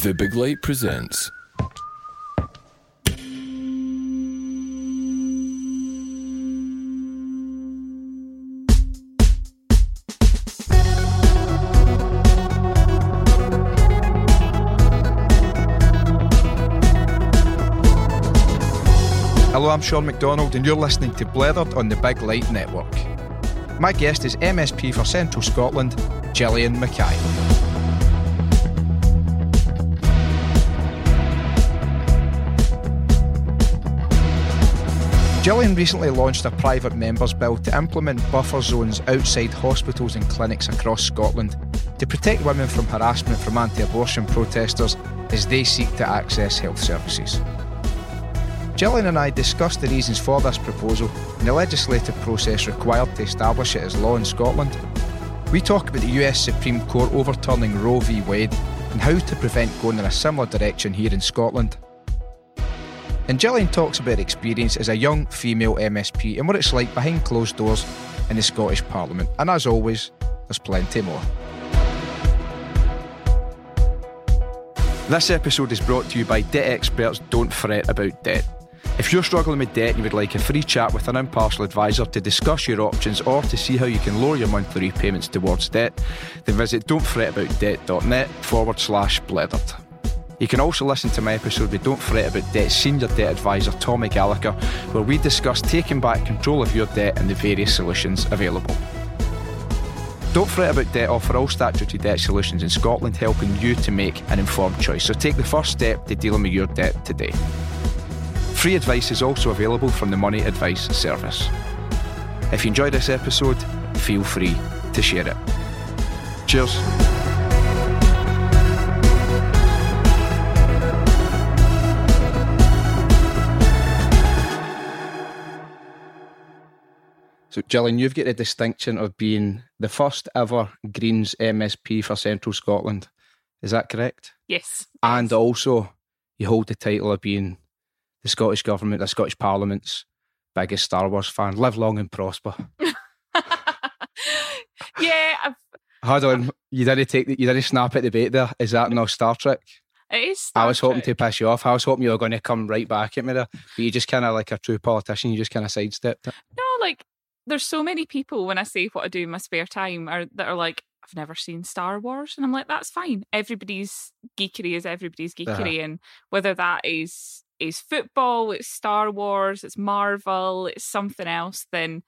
The Big Light presents. Hello, I'm Sean McDonald, and you're listening to Blethered on the Big Light Network. My guest is MSP for Central Scotland, Gillian MacKay. Gillian recently launched a private members bill to implement buffer zones outside hospitals and clinics across Scotland to protect women from harassment from anti abortion protesters as they seek to access health services. Gillian and I discussed the reasons for this proposal and the legislative process required to establish it as law in Scotland. We talk about the US Supreme Court overturning Roe v Wade and how to prevent going in a similar direction here in Scotland. And Gillian talks about her experience as a young female MSP and what it's like behind closed doors in the Scottish Parliament. And as always, there's plenty more. This episode is brought to you by Debt Experts Don't Fret About Debt. If you're struggling with debt and you would like a free chat with an impartial advisor to discuss your options or to see how you can lower your monthly repayments towards debt, then visit don'tfretaboutdebt.net forward slash blethered. You can also listen to my episode with Don't Fret About Debt Senior Debt Advisor Tommy Gallagher, where we discuss taking back control of your debt and the various solutions available. Don't Fret About Debt offer all statutory debt solutions in Scotland, helping you to make an informed choice. So take the first step to dealing with your debt today. Free advice is also available from the Money Advice Service. If you enjoyed this episode, feel free to share it. Cheers. Gillian, you've got the distinction of being the first ever Greens MSP for Central Scotland. Is that correct? Yes. And also, you hold the title of being the Scottish Government, the Scottish Parliament's biggest Star Wars fan. Live long and prosper. yeah, I've, Hold on, you didn't take the, you didn't snap at the bait there. Is that not Star Trek? it is. Star I was hoping to piss you off. I was hoping you were going to come right back at me there, but you just kind of like a true politician. You just kind of sidestepped it. No, like there's so many people when I say what I do in my spare time are that are like, I've never seen Star Wars, and I'm like, that's fine. Everybody's geekery is everybody's geekery, and whether that is is football, it's Star Wars, it's Marvel, it's something else. Then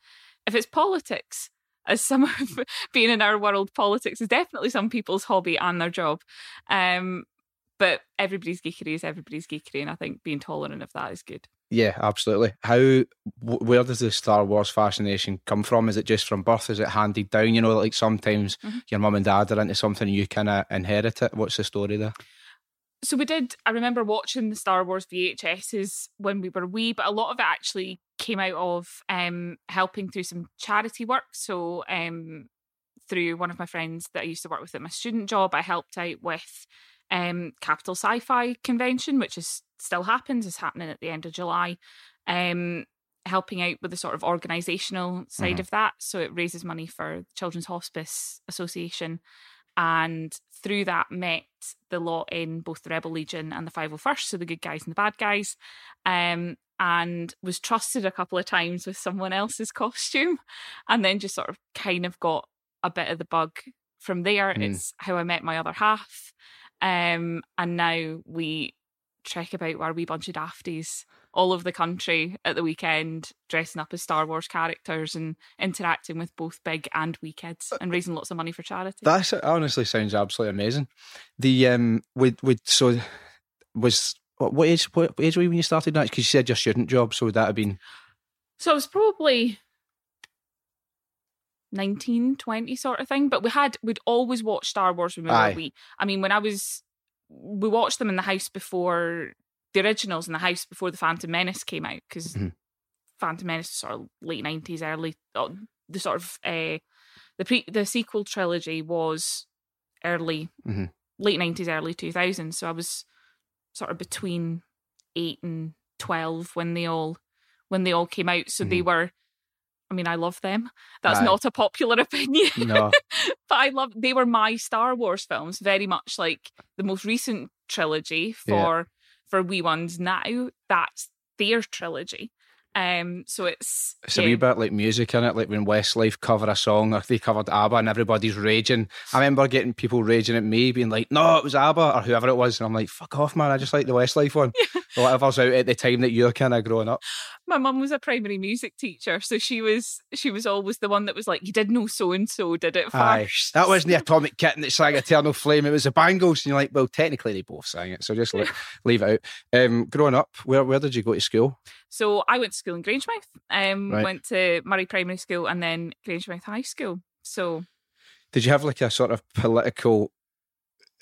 if it's politics. As some of being in our world, politics is definitely some people's hobby and their job. Um, but everybody's geekery is everybody's geekery, and I think being tolerant of that is good. Yeah, absolutely. How, where does the Star Wars fascination come from? Is it just from birth? Is it handed down? You know, like sometimes Mhm. your mum and dad are into something and you kind of inherit it. What's the story there? So we did. I remember watching the Star Wars VHSs when we were wee, but a lot of it actually came out of um, helping through some charity work. So um, through one of my friends that I used to work with at my student job, I helped out with um, Capital Sci-Fi Convention, which is still happens. is happening at the end of July. Um, helping out with the sort of organisational side Mhm. of that. So it raises money for Children's Hospice Association and through that met the lot in both the Rebel Legion and the 501st, so the good guys and the bad guys, um, and was trusted a couple of times with someone else's costume, and then just sort of kind of got a bit of the bug from there. Mm. It's how I met my other half, um, and now we trek about our wee bunch of dafties all over the country at the weekend, dressing up as Star Wars characters and interacting with both big and wee kids and raising lots of money for charity. That honestly sounds absolutely amazing. The um, would would so was what, what age? What age were you when you started that? Because you said your student job, so would that have been So it was probably 19, 20 sort of thing. But we had, we'd always watch Star Wars when we Aye. were wee. I mean, when I was, we watched them in the house before the originals in the house before the Phantom Menace came out because Mhm. Phantom Menace was sort of late 90s, early, oh, the sort of, uh, the pre, the sequel trilogy was early, Mhm. late 90s, early 2000s. So I was sort of between eight and 12 when they all, when they all came out. So they Mhm. were, I mean, I love them. That's Aye. not a popular opinion. no? but I love they were my Star Wars films very much like the most recent trilogy for yeah. for wee ones now. That's their trilogy. Um, so it's it's yeah. a wee bit like music in it, like when Westlife cover a song or they covered ABBA and everybody's raging. I remember getting people raging at me, being like, "No, it was ABBA or whoever it was," and I'm like, "Fuck off, man! I just like the Westlife one." or whatever's out at the time that you're kind of growing up. My mum was a primary music teacher, so she was she was always the one that was like, "You did know so and so did it first. Aye, that wasn't the Atomic Kitten that sang Eternal Flame. It was the Bangles, and you're like, "Well, technically they both sang it, so just leave, leave it out." Um, growing up, where where did you go to school? So I went to school in Grangemouth. Um, right. went to Murray Primary School and then Grangemouth High School. So, did you have like a sort of political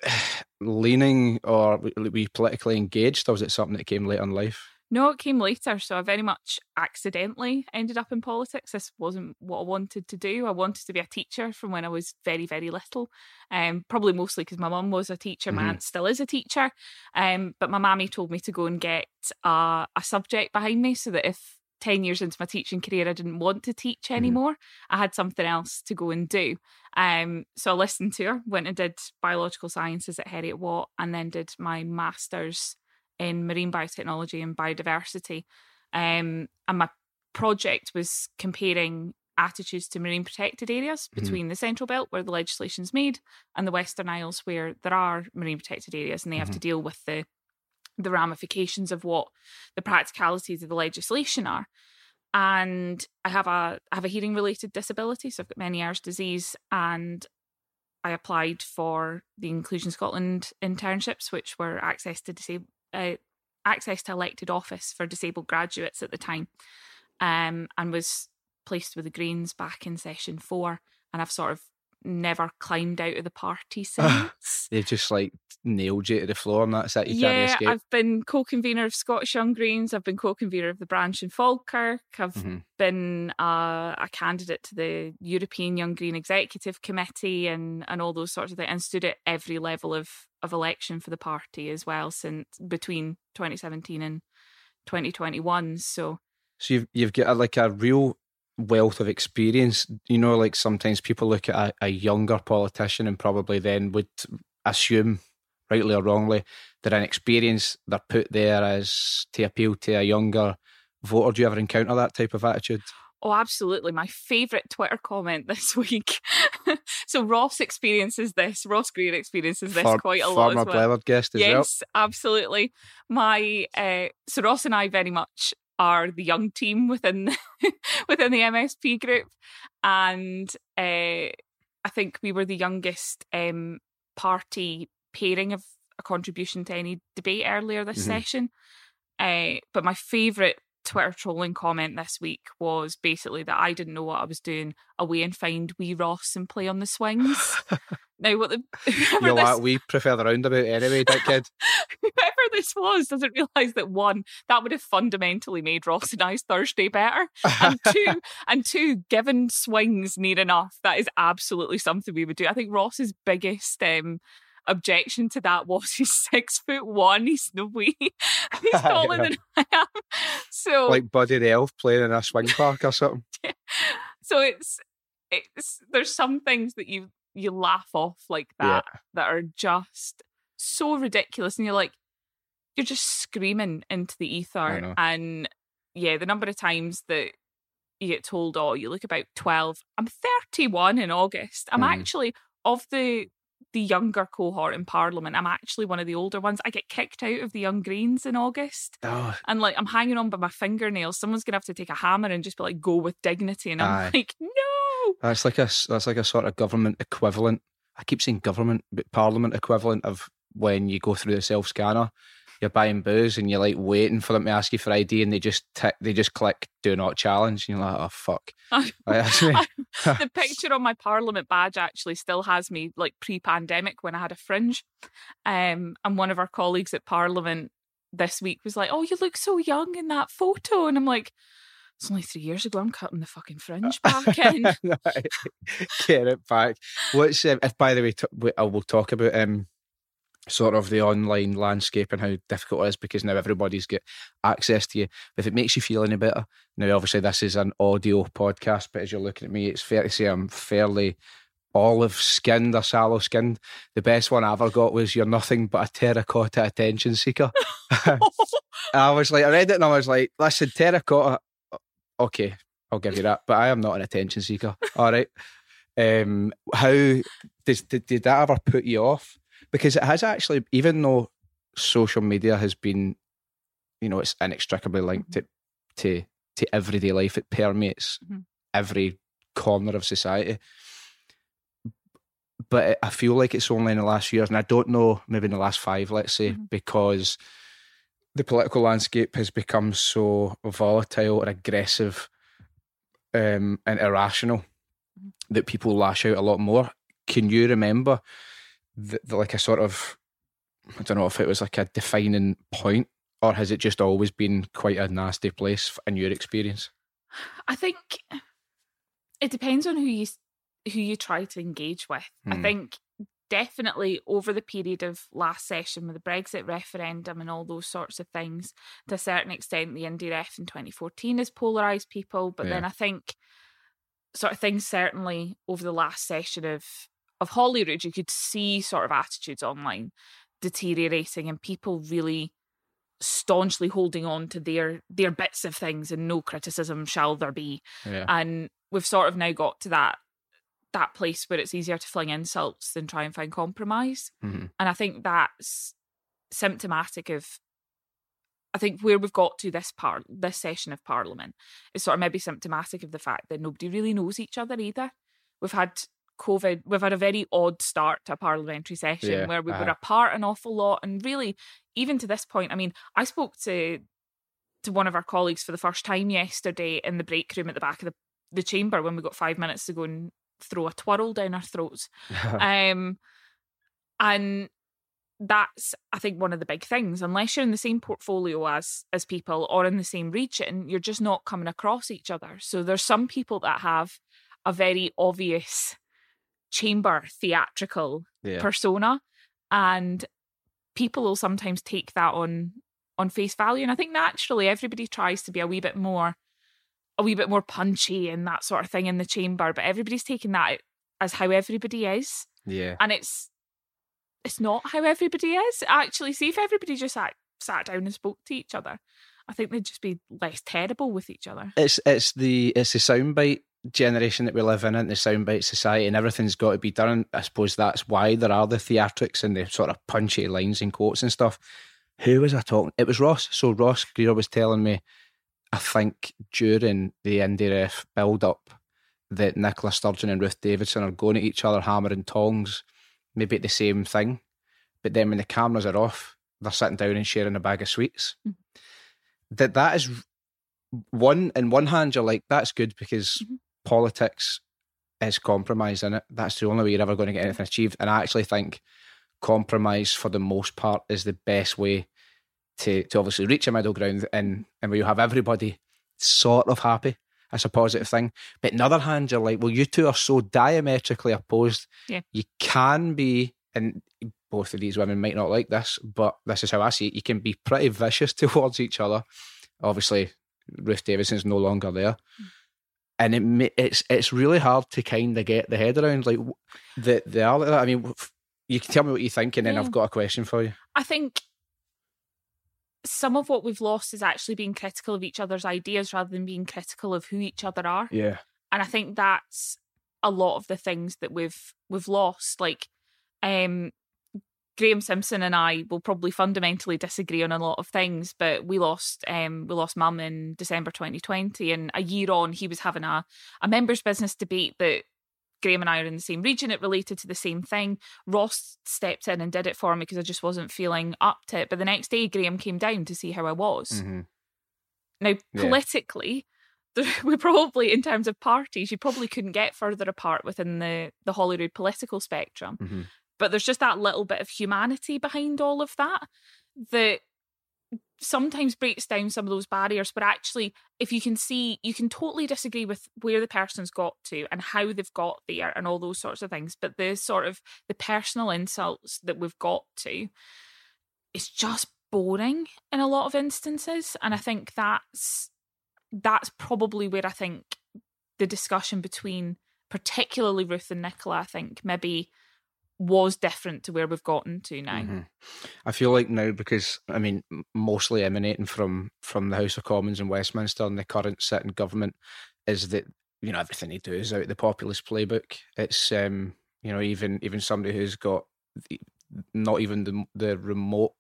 leaning, or you politically engaged, or was it something that came later in life? No, it came later. So I very much accidentally ended up in politics. This wasn't what I wanted to do. I wanted to be a teacher from when I was very, very little. Um, probably mostly because my mum was a teacher. My mm-hmm. aunt still is a teacher. Um, but my mammy told me to go and get a, a subject behind me so that if 10 years into my teaching career, I didn't want to teach mm-hmm. anymore. Mm-hmm. I had something else to go and do. Um, so I listened to her, went and did biological sciences at Heriot Watt, and then did my master's in marine biotechnology and biodiversity. Um, and my project was comparing attitudes to marine protected areas mm-hmm. between mm-hmm. the central belt where the legislation's made and the western isles where there are marine protected areas and they have mm-hmm. to deal with the the ramifications of what the practicalities of the legislation are and i have a I have a hearing related disability so i've got Meniere's disease and i applied for the inclusion scotland internships which were access to disable uh, access to elected office for disabled graduates at the time, um, and was placed with the Greens back in session four. And I've sort of never climbed out of the party since. They've just like nailed you to the floor and that's it. You yeah, I've been co-convener of Scottish Young Greens. I've been co-convener of the branch in Falkirk. I've mm-hmm. been uh, a candidate to the European Young Green Executive Committee and and all those sorts of things, and stood at every level of of election for the party as well since between 2017 and 2021. So. So you've you've got a, like a real wealth of experience. You know, like sometimes people look at a, a younger politician and probably then would assume, rightly or wrongly, that an experience they're put there as to appeal to a younger voter. Do you ever encounter that type of attitude? Oh, absolutely. My favourite Twitter comment this week. so Ross experiences this. Ross Greer experiences this quite a lot. Former well. guest as yes, well. absolutely. My uh, so Ross and I very much are the young team within the, within the MSP group, and uh, I think we were the youngest um, party pairing of a contribution to any debate earlier this mm-hmm. session. Uh, but my favourite Twitter trolling comment this week was basically that I didn't know what I was doing away and find wee Ross and play on the swings. now, what the you know this, we prefer the roundabout anyway, that kid. whoever this was doesn't realise that one that would have fundamentally made Ross and I's Thursday better, and two, and two, given swings near enough, that is absolutely something we would do. I think Ross's biggest um, objection to that was he's six foot one. He's no way. He's taller than I am. So like Buddy the Elf playing in a swing park or something. so it's it's there's some things that you you laugh off like that yeah. that are just so ridiculous, and you're like you're just screaming into the ether. And yeah, the number of times that you get told, "Oh, you look about 12." I'm 31 in August. I'm mm. actually of the the younger cohort in Parliament. I'm actually one of the older ones. I get kicked out of the Young Greens in August. Oh. And like I'm hanging on by my fingernails. Someone's gonna have to take a hammer and just be like, go with dignity. And I'm Aye. like, no. That's like a that's like a sort of government equivalent. I keep saying government, but parliament equivalent of when you go through the self scanner you're buying booze and you're like waiting for them to ask you for ID and they just tick, they just click do not challenge and you're like oh fuck the picture on my parliament badge actually still has me like pre-pandemic when I had a fringe um, and one of our colleagues at parliament this week was like oh you look so young in that photo and I'm like it's only three years ago. I'm cutting the fucking fringe back in. Get it back. What's um, if by the way, t- I will talk about um sort of the online landscape and how difficult it is because now everybody's got access to you. If it makes you feel any better, now obviously this is an audio podcast, but as you're looking at me, it's fair to say I'm fairly olive skinned or sallow skinned. The best one I ever got was "You're nothing but a terracotta attention seeker." I was like, I read it and I was like, "Listen, terracotta, okay, I'll give you that, but I am not an attention seeker." All right. Um, how does did, did that ever put you off? Because it has actually, even though social media has been, you know, it's inextricably linked to to, to everyday life. It permeates mm-hmm. every corner of society. But I feel like it's only in the last years, and I don't know, maybe in the last five, let's say, mm-hmm. because the political landscape has become so volatile and aggressive um, and irrational mm-hmm. that people lash out a lot more. Can you remember the, the, like a sort of I don't know if it was like a defining point, or has it just always been quite a nasty place in your experience? I think it depends on who you who you try to engage with. Hmm. I think definitely over the period of last session with the Brexit referendum and all those sorts of things, to a certain extent, the Indie Ref in 2014 has polarised people. But yeah. then I think sort of things certainly over the last session of of Holyrood, you could see sort of attitudes online deteriorating and people really staunchly holding on to their their bits of things and no criticism shall there be yeah. and we've sort of now got to that that place where it's easier to fling insults than try and find compromise mm-hmm. and i think that's symptomatic of i think where we've got to this part this session of parliament is sort of maybe symptomatic of the fact that nobody really knows each other either we've had COVID, we've had a very odd start to a parliamentary session yeah, where we uh-huh. were apart an awful lot. And really, even to this point, I mean, I spoke to to one of our colleagues for the first time yesterday in the break room at the back of the, the chamber when we got five minutes to go and throw a twirl down our throats. um, and that's I think one of the big things. Unless you're in the same portfolio as as people or in the same region, you're just not coming across each other. So there's some people that have a very obvious chamber theatrical yeah. persona and people will sometimes take that on on face value and i think naturally everybody tries to be a wee bit more a wee bit more punchy and that sort of thing in the chamber but everybody's taking that as how everybody is. Yeah. And it's it's not how everybody is. Actually see if everybody just sat, sat down and spoke to each other i think they'd just be less terrible with each other. It's it's the it's the soundbite generation that we live in, in the soundbite society, and everything's got to be done. I suppose that's why there are the theatrics and the sort of punchy lines and quotes and stuff. Who was I talking? It was Ross. So Ross Greer was telling me, I think during the Indie Ref build up, that Nicola Sturgeon and Ruth Davidson are going at each other, hammer and tongs, maybe at the same thing. But then when the cameras are off, they're sitting down and sharing a bag of sweets. Mm-hmm. That that is one in one hand you're like that's good because mm-hmm politics is compromise in it. That's the only way you're ever going to get anything achieved. And I actually think compromise for the most part is the best way to, to obviously reach a middle ground and, and where you have everybody sort of happy. That's a positive thing. But on the other hand, you're like, well, you two are so diametrically opposed. Yeah. You can be, and both of these women might not like this, but this is how I see it. You can be pretty vicious towards each other. Obviously, Ruth Davidson's no longer there. Mm and it it's it's really hard to kind of get the head around like the the I mean, you can tell me what you think, and then yeah. I've got a question for you. I think some of what we've lost is actually being critical of each other's ideas rather than being critical of who each other are. Yeah, and I think that's a lot of the things that we've we've lost. Like, um, Graham Simpson and I will probably fundamentally disagree on a lot of things, but we lost um, we lost mum in December 2020, and a year on, he was having a a members' business debate that Graham and I are in the same region. It related to the same thing. Ross stepped in and did it for me because I just wasn't feeling up to it. But the next day, Graham came down to see how I was. Mm-hmm. Now, yeah. politically, we probably, in terms of parties, you probably couldn't get further apart within the the Holyrood political spectrum. Mm-hmm. But there's just that little bit of humanity behind all of that that sometimes breaks down some of those barriers. But actually, if you can see, you can totally disagree with where the person's got to and how they've got there and all those sorts of things. But the sort of the personal insults that we've got to it's just boring in a lot of instances. And I think that's that's probably where I think the discussion between particularly Ruth and Nicola, I think maybe was different to where we've gotten to now. Mm-hmm. I feel like now because I mean mostly emanating from from the House of Commons in Westminster and the current sitting government is that you know everything they do is out the populist playbook. It's um you know even even somebody who's got the, not even the the remote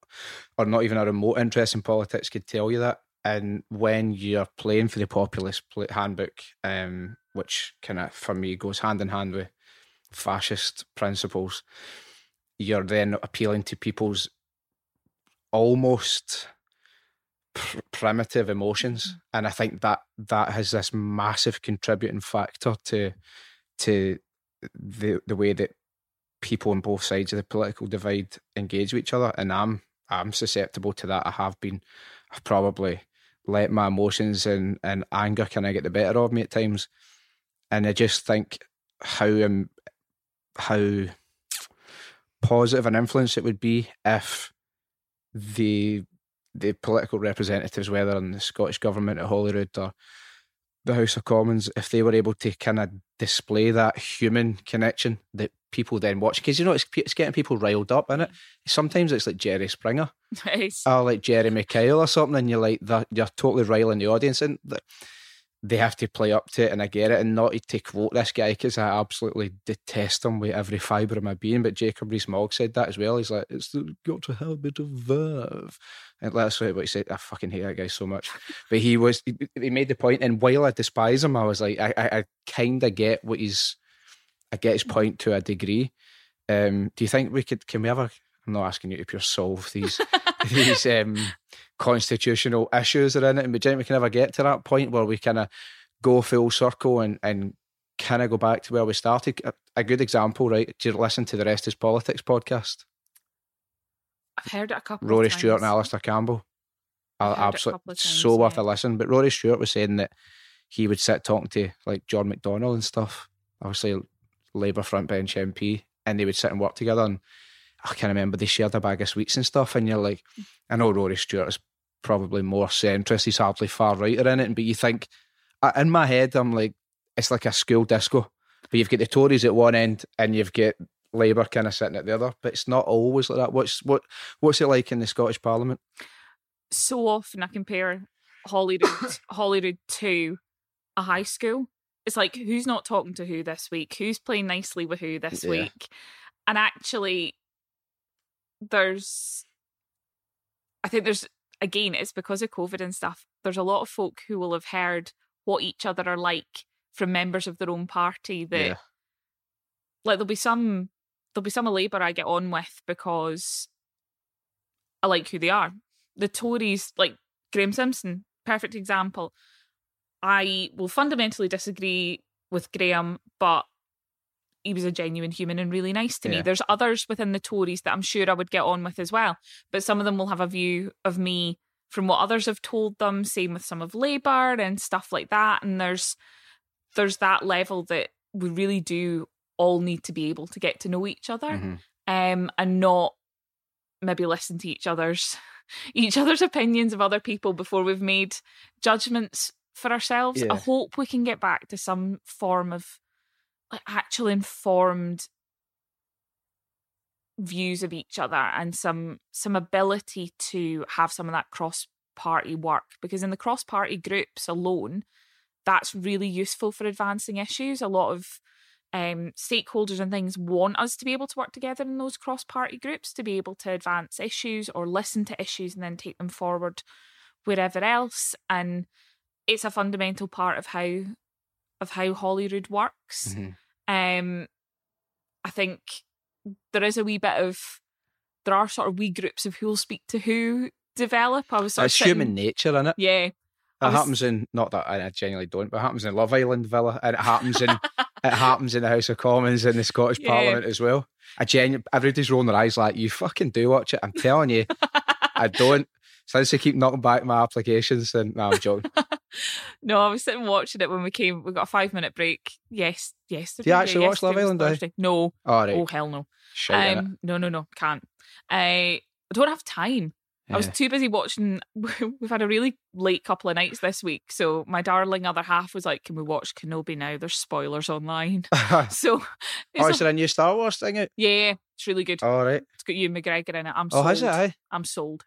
or not even a remote interest in politics could tell you that. And when you're playing for the populist handbook, um, which kind of for me goes hand in hand with fascist principles, you're then appealing to people's almost pr- primitive emotions, mm-hmm. and I think that that has this massive contributing factor to to the the way that people on both sides of the political divide engage with each other, and I'm I'm susceptible to that. I have been. I've probably let my emotions and, and anger kind of get the better of me at times, and I just think how how positive an influence it would be if the the political representatives, whether in the Scottish government at Holyrood or the House of Commons, if they were able to kind of display that human connection that people then watch, because you know it's, it's getting people riled up in it. Sometimes it's like Jerry Springer, nice. or like Jeremy Kyle or something, and you're like you're totally riling the audience, and they have to play up to it, and I get it, and not to quote this guy because I absolutely detest him with every fibre of my being. But Jacob Rees-Mogg said that as well. He's like, "It's got to have a bit of verve," and that's what he said. I fucking hate that guy so much. But he was he, made the point, and while I despise him, I was like, I I, I kind of get what he's, I get his point to a degree. Um, do you think we could? Can we ever? I'm not asking you to pure solve these these um constitutional issues are in it. And we can ever get to that point where we kind of go full circle and, and kind of go back to where we started. A, a good example, right? Do you listen to the Rest is Politics podcast? I've heard it a couple Rory Stewart and Alastair Campbell. Absolutely so worth a listen. But Rory Stewart was saying that he would sit talking to like John McDonnell and stuff, obviously Labour front bench MP, and they would sit and work together. And I can't remember they shared a bag of sweets and stuff. And you're like, I know Rory Stewart is probably more centrist. He's hardly far righter in it. But you think, in my head, I'm like, it's like a school disco. But you've got the Tories at one end and you've got Labour kind of sitting at the other. But it's not always like that. What's what What's it like in the Scottish Parliament? So often I compare Holyrood Holyrood to a high school. It's like who's not talking to who this week? Who's playing nicely with who this yeah. week? And actually, there's, I think there's again, it's because of COVID and stuff, there's a lot of folk who will have heard what each other are like from members of their own party that yeah. like there'll be some there'll be some of Labour I get on with because I like who they are. The Tories, like Graham Simpson, perfect example. I will fundamentally disagree with Graham, but he was a genuine human and really nice to yeah. me. There's others within the Tories that I'm sure I would get on with as well, but some of them will have a view of me from what others have told them. Same with some of Labour and stuff like that. And there's there's that level that we really do all need to be able to get to know each other, mm-hmm. um, and not maybe listen to each other's each other's opinions of other people before we've made judgments for ourselves. Yeah. I hope we can get back to some form of actual informed views of each other and some some ability to have some of that cross party work because in the cross party groups alone that's really useful for advancing issues. A lot of um, stakeholders and things want us to be able to work together in those cross party groups to be able to advance issues or listen to issues and then take them forward wherever else and it's a fundamental part of how of how Holyrood works. Mm-hmm. Um, I think there is a wee bit of there are sort of wee groups of who'll speak to who develop. I was sort it's human nature, isn't it? Yeah. It happens in not that I genuinely don't, but it happens in Love Island Villa, and it happens in it happens in the House of Commons in the Scottish yeah. Parliament as well. I genuinely everybody's rolling their eyes like you fucking do watch it. I'm telling you, I don't. Since they keep knocking back my applications, and no, I'm joking. no, I was sitting watching it when we came. We got a five minute break. Yes, yesterday. Do you actually watch Love Island? Thursday. No. Oh, right. oh hell no. um, no, no, no, can't. I, I don't have time. I was too busy watching. We've had a really late couple of nights this week, so my darling other half was like, "Can we watch Kenobi now? There's spoilers online." so, oh, is there a new Star Wars thing out? Yeah, it's really good. All right, it's got Ewan McGregor in it. I'm sold. Oh, has it? I'm sold.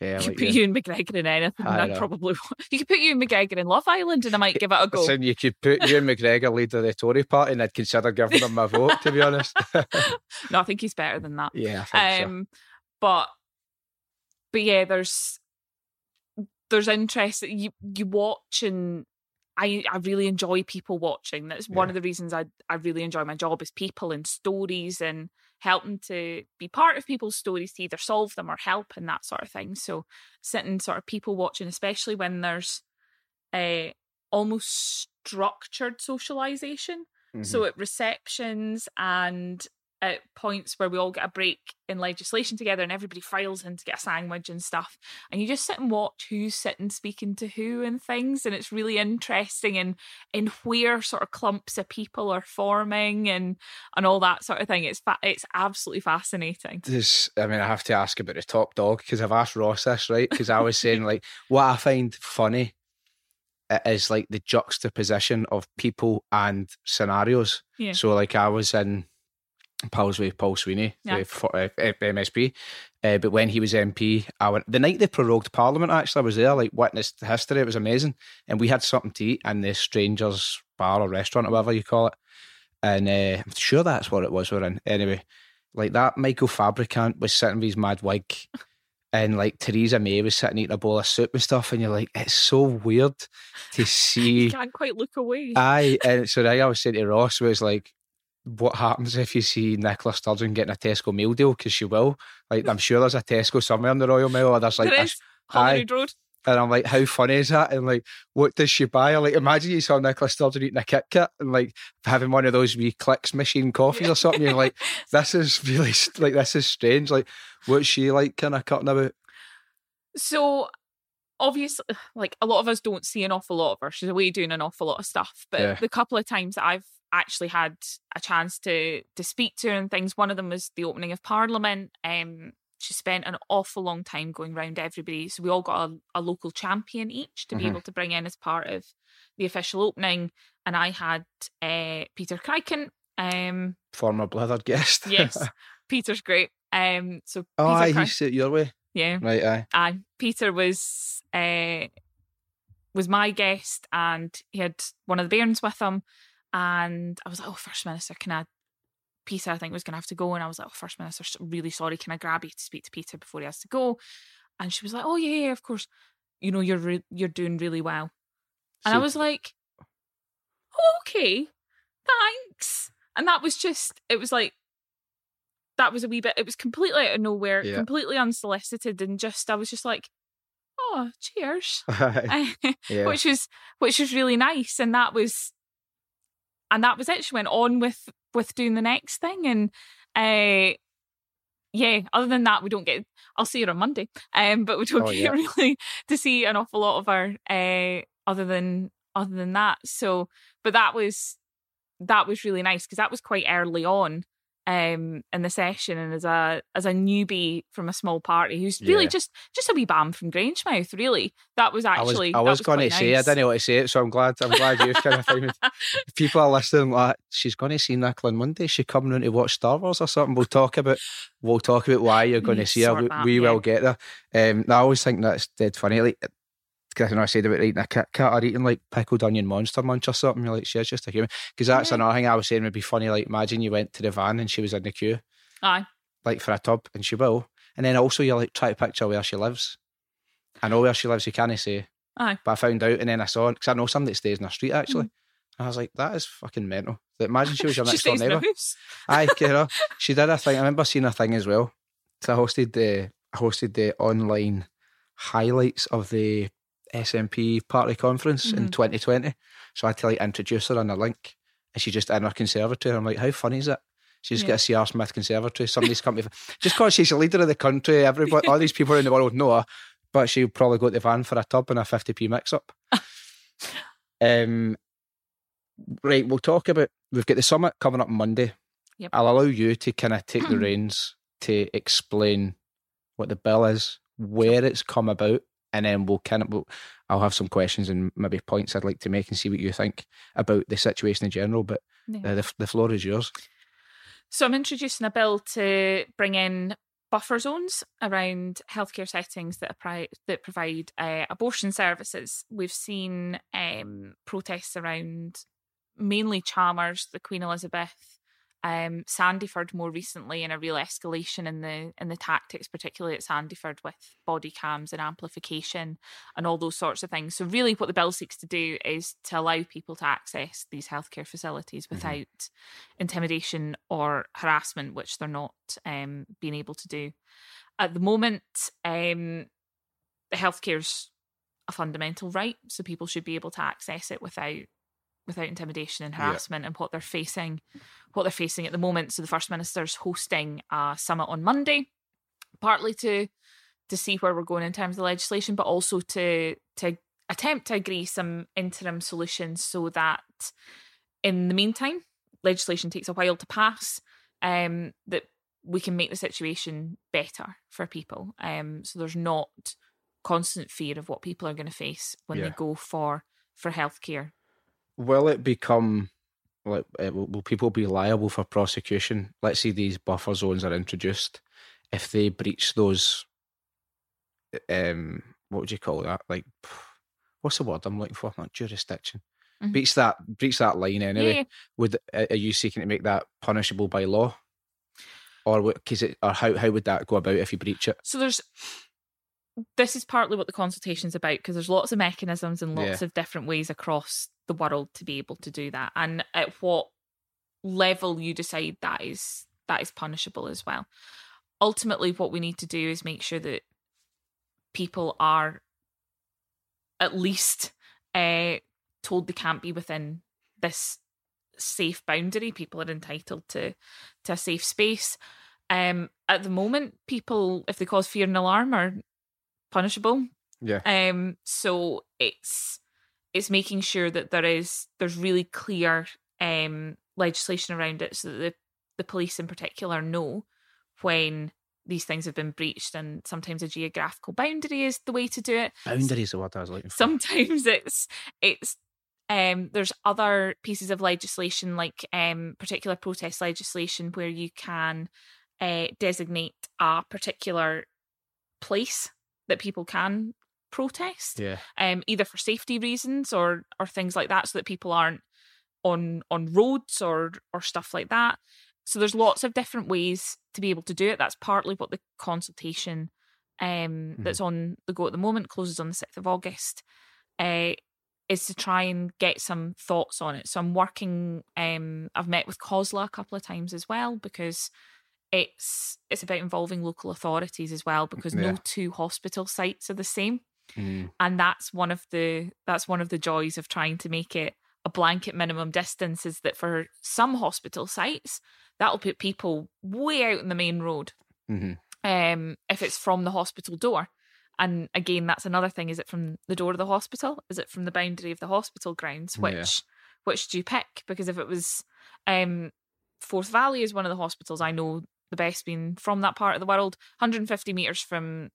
Yeah, you like put Ewan McGregor in anything, I I'd probably. You could put Ewan McGregor in Love Island, and I might give it a go. Listen, you could put Ewan McGregor leader of the Tory party, and I'd consider giving him my vote. To be honest. no, I think he's better than that. Yeah, um, so. but but yeah, there's there's interest you you watch and I, I really enjoy people watching. That's one yeah. of the reasons I, I really enjoy my job is people and stories and helping to be part of people's stories to either solve them or help and that sort of thing. So sitting sort of people watching, especially when there's a almost structured socialization. Mm-hmm. So at receptions and at points where we all get a break in legislation together and everybody files in to get a sandwich and stuff. And you just sit and watch who's sitting speaking to who and things. And it's really interesting and in, where sort of clumps of people are forming and and all that sort of thing. It's fa- it's absolutely fascinating. This, I mean, I have to ask about the top dog because I've asked Ross this, right? Because I was saying, like, what I find funny is like the juxtaposition of people and scenarios. Yeah. So, like, I was in pals with Paul Sweeney yeah. for uh, MSP. Uh, but when he was MP, I went the night they prorogued Parliament. Actually, I was there, like witnessed the history. It was amazing, and we had something to eat in the Strangers Bar or restaurant or whatever you call it. And uh, I'm sure that's what it was. We're in anyway. Like that, Michael Fabricant was sitting with his mad wig. and like Theresa May was sitting eating a bowl of soup and stuff, and you're like, it's so weird to see. you can't quite look away. Aye, and so I was saying to Ross was like, what happens if you see Nicola Sturgeon getting a Tesco meal deal? Because she will. Like, I'm sure there's a Tesco somewhere in the Royal Mile, or there's like there is. Holyrood Road. And I'm like, how funny is that? And like, what does she buy? Like, imagine you saw Nicola Sturgeon eating a Kit Kat and like having one of those wee Klix machine coffees or something. You're like, this is really like this is strange. Like, what's she like? Kind of cutting about? So obviously like a lot of us don't see an awful lot of her she's away doing an awful lot of stuff but yeah. the couple of times that i've actually had a chance to to speak to her and things. One of them was the opening of Parliament. Um, she spent an awful long time going around everybody. So we all got a, a local champion each to mm-hmm. be able to bring in as part of the official opening. And I had uh, Peter Crichton. Um, Former Blethered guest. yes, Peter's great. Um, so oh, Peter aye, Cri- he sit your way. Yeah, right. Aye, aye. Peter was uh, was my guest, and he had one of the bairns with him. And I was like, oh, First Minister, can I? Peter, I think, was going to have to go. And I was like, oh, First Minister, really sorry. Can I grab you to speak to Peter before he has to go? And she was like, oh, yeah, yeah, of course. You know, you're re- you're doing really well. And so, I was like, oh, okay, thanks. And that was just, it was like, that was a wee bit, it was completely out of nowhere, yeah. completely unsolicited. And just, I was just like, oh, cheers. yeah. which was, which was really nice. And that was, and that was it. She went on with with doing the next thing, and uh, yeah. Other than that, we don't get. I'll see her on Monday, um, but we don't oh, get yeah. really to see an awful lot of her. Uh, other than other than that, so but that was that was really nice because that was quite early on um, in the session and as a as a newbie from a small party who's really yeah. just just a wee bam from Grangemouth really that was actually I was, was, was going to say I didn't know what to say it so I'm glad I'm glad you've kind of found people are listening like she's going to see Nicola on Monday she coming in to watch Star Wars or something we'll talk about we'll talk about why you're going to see her we, that, we yeah. will get there um, I always think that's dead funny like because I know I said about eating a Kit Kat or eating like pickled onion monster munch or something. You're like, she's just a human. Because that's yeah. another thing I was saying would be funny. Like, imagine you went to the van and she was in the queue. Aye. Like for a tub, and she will. And then also you're like, try to picture where she lives. I know where she lives, you can't say. Aye. But I found out and then I saw it because I know somebody that stays in the street actually. Mm. And I was like, that is fucking mental. Imagine she was your next door neighbour. Aye, you know, she did a thing. I remember seeing a thing as well. So I hosted the I hosted the online highlights of the SNP party conference mm-hmm. in 2020. So I had to like introduce her on a link, and she just in her conservatory. I'm like, how funny is it? She's yeah. got a C.R. Smith conservatory. Somebody's come to just because she's a leader of the country. Everybody, all these people in the world know her, but she'll probably go to the van for a tub and a 50p mix up. um, right, we'll talk about. We've got the summit coming up Monday. Yep. I'll allow you to kind of take the reins to explain what the bill is, where it's come about, and then we'll kind of we'll, I'll have some questions and maybe points I'd like to make and see what you think about the situation in general. But yeah. uh, the the floor is yours. So I'm introducing a bill to bring in buffer zones around healthcare settings that apply, that provide uh, abortion services. We've seen um, protests around mainly Chalmers, the Queen Elizabeth, um, Sandyford more recently, in a real escalation in the in the tactics, particularly at Sandyford with body cams and amplification and all those sorts of things. So really, what the bill seeks to do is to allow people to access these healthcare facilities mm-hmm. without mm-hmm. intimidation or harassment, which they're not um, being able to do at the moment. Um, the healthcare's a fundamental right, so people should be able to access it without without intimidation and harassment yeah. and what they're facing what they're facing at the moment so the first minister's hosting a summit on monday partly to to see where we're going in terms of legislation but also to to attempt to agree some interim solutions so that in the meantime legislation takes a while to pass um that we can make the situation better for people um so there's not constant fear of what people are going to face when yeah. they go for for healthcare will it become like uh, will people be liable for prosecution? Let's say these buffer zones are introduced. If they breach those, um, what would you call that? Like, what's the word I'm looking for? Not jurisdiction. Mm-hmm. Breach that breach that line anyway. Yeah. Would are you seeking to make that punishable by law, or what? cause it, or how how would that go about if you breach it? So there's this is partly what the consultation is about because there's lots of mechanisms and lots yeah. of different ways across the world to be able to do that. And at what level you decide that is that is punishable as well. Ultimately what we need to do is make sure that people are at least uh, told they can't be within this safe boundary. People are entitled to to a safe space. Um at the moment people if they cause fear and alarm are punishable. Yeah. Um. So it's it's making sure that there is there's really clear um legislation around it, so that the the police in particular know when these things have been breached, and sometimes a geographical boundary is the way to do it. Boundary is what I was looking for. Sometimes it's it's um, there's other pieces of legislation like um, particular protest legislation where you can uh, designate a particular place that people can protest. Yeah. Um, either for safety reasons or or things like that, so that people aren't on on roads or or stuff like that. So there's lots of different ways to be able to do it. That's partly what the consultation um, mm-hmm. that's on the go at the moment closes on the sixth of August. Uh, is to try and get some thoughts on it. So I'm working. Um, I've met with COSLA a couple of times as well because it's it's about involving local authorities as well because yeah. no two hospital sites are the same. Mm. And that's one of the that's one of the joys of trying to make it a blanket minimum distance is that for some hospital sites that'll put people way out in the main road. Mm-hmm. Um, if it's from the hospital door. And again, that's another thing. Is it from the door of the hospital? Is it from the boundary of the hospital grounds? Which yeah. which do you pick? Because if it was um Forth Valley is one of the hospitals I know the best being from that part of the world. 150 metres from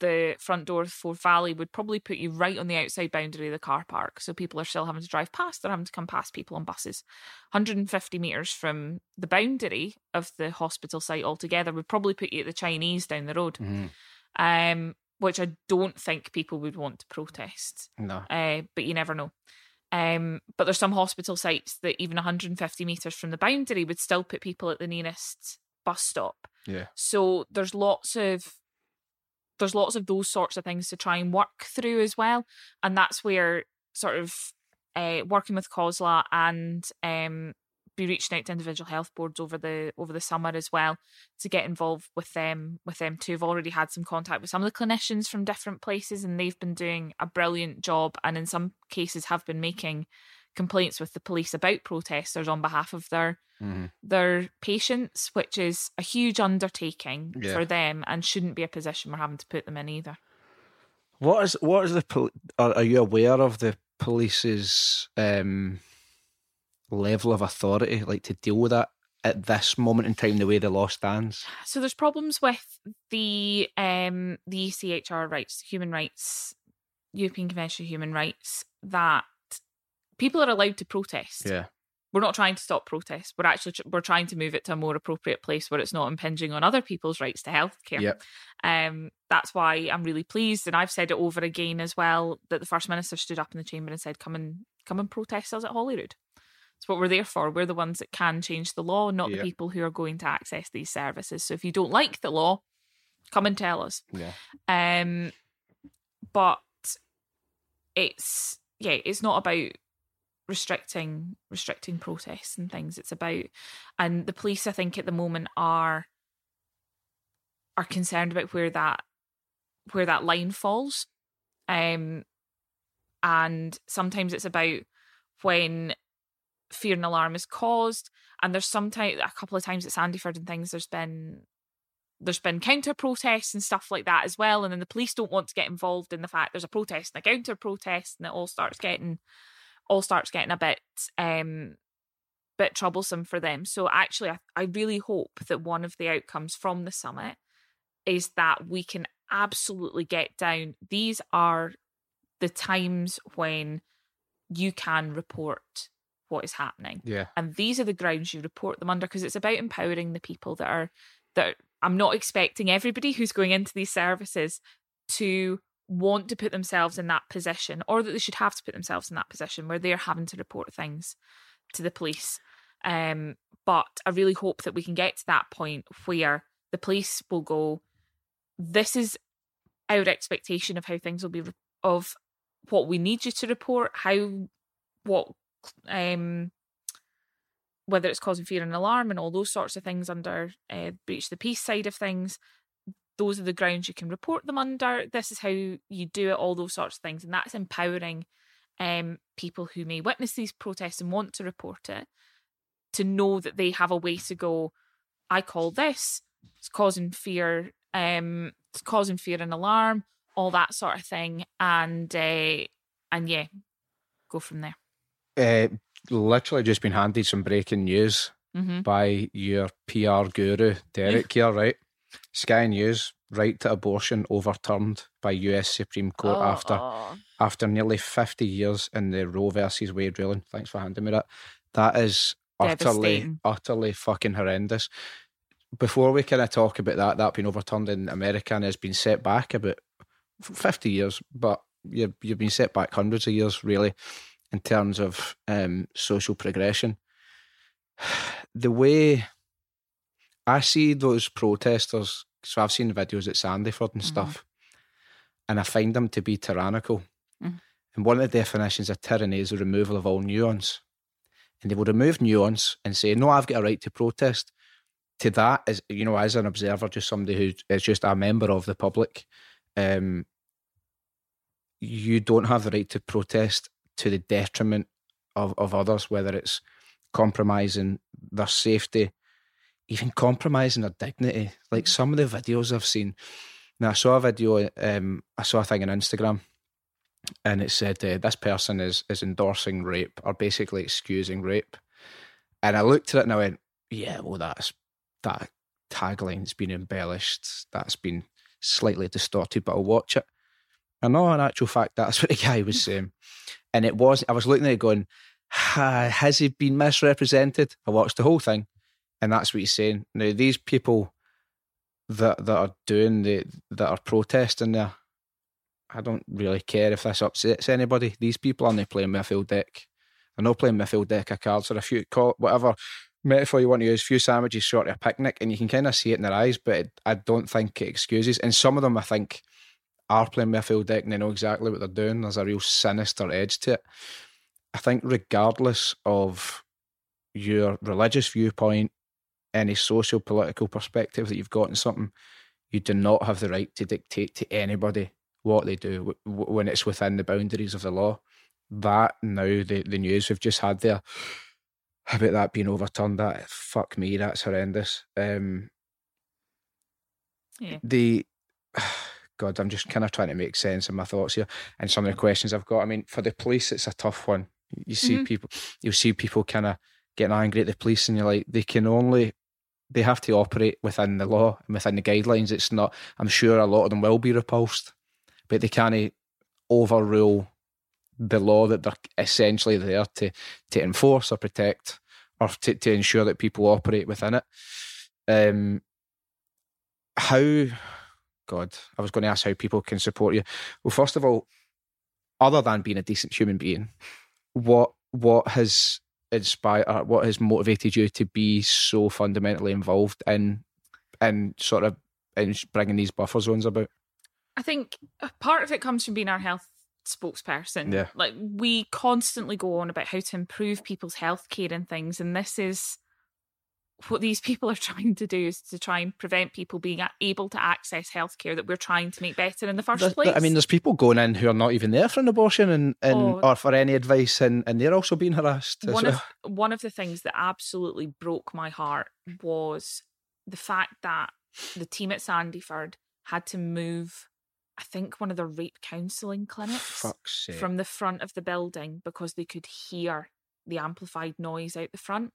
the front door of Forth Valley would probably put you right on the outside boundary of the car park. So people are still having to drive past, they're having to come past people on buses. 150 metres from the boundary of the hospital site altogether would probably put you at the Chinese down the road. Mm-hmm. Um, which I don't think people would want to protest. No. Uh, but you never know. Um, but there's some hospital sites that even 150 metres from the boundary would still put people at the nearest bus stop. Yeah. So there's lots of there's lots of those sorts of things to try and work through as well, and that's where sort of uh, working with COSLA and um, be reaching out to individual health boards over the over the summer as well to get involved with them with them too. I've already had some contact with some of the clinicians from different places and they've been doing a brilliant job and in some cases have been making complaints with the police about protesters on behalf of their mm-hmm. their patients, which is a huge undertaking yeah. for them and shouldn't be a position we're having to put them in either. What is what is the pol- are, are you aware of the police's um, level of authority, like to deal with that at this moment in time the way the law stands? So there's problems with the um the ECHR rights, human rights, European Convention of Human Rights, that people are allowed to protest. Yeah. We're not trying to stop protests. We're actually we're trying to move it to a more appropriate place where it's not impinging on other people's rights to healthcare. Yep. Um, that's why I'm really pleased, and I've said it over again as well that the first minister stood up in the chamber and said, "Come and come and protest us at Holyrood." It's what we're there for. We're the ones that can change the law, not Yep. the people who are going to access these services. So if you don't like the law, come and tell us. Yeah. Um, but it's yeah, it's not about restricting restricting protests and things. It's about and the police, I think, at the moment are are concerned about where that where that line falls. Um, and sometimes it's about when fear and alarm is caused, and there's sometimes a couple of times at Sandyford and things. There's been there's been counter protests and stuff like that as well. And then the police don't want to get involved in the fact there's a protest and a counter protest, and it all starts getting all starts getting a bit um bit troublesome for them. So actually, I, I really hope that one of the outcomes from the summit is that we can absolutely get down. These are the times when you can report what is happening Yeah. and these are the grounds you report them under because it's about empowering the people that are that I'm not expecting everybody who's going into these services to want to put themselves in that position or that they should have to put themselves in that position where they're having to report things to the police. Um but I really hope that we can get to that point where the police will go this is our expectation of how things will be re- of what we need you to report how what um whether it's causing fear and alarm and all those sorts of things under uh, breach the peace side of things those are the grounds you can report them under this is how you do it all those sorts of things and that's empowering um people who may witness these protests and want to report it to know that they have a way to go i call this it's causing fear um it's causing fear and alarm all that sort of thing and uh and yeah go from there Uh, literally just been handed some breaking news hmm by your PR guru, Derek here, right? Sky News, right to abortion overturned by US Supreme Court after Oh. after nearly 50 years in the Roe versus Wade ruling. Thanks for handing me that. That is utterly, utterly fucking horrendous. Before we kind of talk about that, that being overturned in America and has been set back about 50 years, but you've, you've been set back hundreds of years, really, in terms of um, social progression. The way I see those protesters, so I've seen videos at Sandyford and Mhm. stuff, and I find them to be tyrannical. Mhm. And one of the definitions of tyranny is the removal of all nuance. And they will remove nuance and say, no, I've got a right to protest. To that, as you know, as an observer, just somebody who is just a member of the public, um, you don't have the right to protest to the detriment of, of others, whether it's compromising their safety, even compromising their dignity. Like some of the videos I've seen. Now I saw a video, um, I saw a thing on Instagram, and it said uh, this person is is endorsing rape or basically excusing rape. And I looked at it and I went, yeah, well that's that tagline's been embellished. That's been slightly distorted, but I'll watch it. I know in actual fact that's what the guy was saying. And it was I was looking at it going, has he been misrepresented? I watched the whole thing, and that's what he's saying. Now these people that that are doing the that are protesting there, I don't really care if this upsets anybody. These people aren't playing full deck. They're not playing full deck of cards or a few call whatever metaphor you want to use, few sandwiches short of a picnic, and you can kind of see it in their eyes, but it, I don't think it excuses. And some of them, I think, are playing full deck and they know exactly what they're doing. There's a real sinister edge to it. I think, regardless of your religious viewpoint, any social political perspective that you've got in something, you do not have the right to dictate to anybody what they do w- w- when it's within the boundaries of the law. That now the, the news we've just had there about that being overturned, that fuck me, that's horrendous. Um, Yeah. the God, I'm just kind of trying to make sense of my thoughts here and some of the questions I've got. I mean, for the police, it's a tough one. You see Mhm. people, you see people kind of getting angry at the police, and you're like, they can only they have to operate within the law and within the guidelines. It's not. I'm sure a lot of them will be repulsed, but they can't overrule the law that they're essentially there to to enforce or protect or to, to ensure that people operate within it. Um, how, God, I was going to ask how people can support you. Well, first of all, other than being a decent human being, what what has inspired, uh, what has motivated you to be so fundamentally involved in in sort of in bringing these buffer zones about? I think part of it comes from being our health spokesperson. Yeah. Like we constantly go on about how to improve people's health care and things, and this is what these people are trying to do is to try and prevent people being able to access healthcare that we're trying to make better in the first place. I mean, there's people going in who are not even there for an abortion and, and oh, or for any advice, and, and they're also being harassed. One of one of the things that absolutely broke my heart was the fact that the team at Sandyford had to move. I think one of the rape counselling clinics from the front of the building because they could hear the amplified noise out the front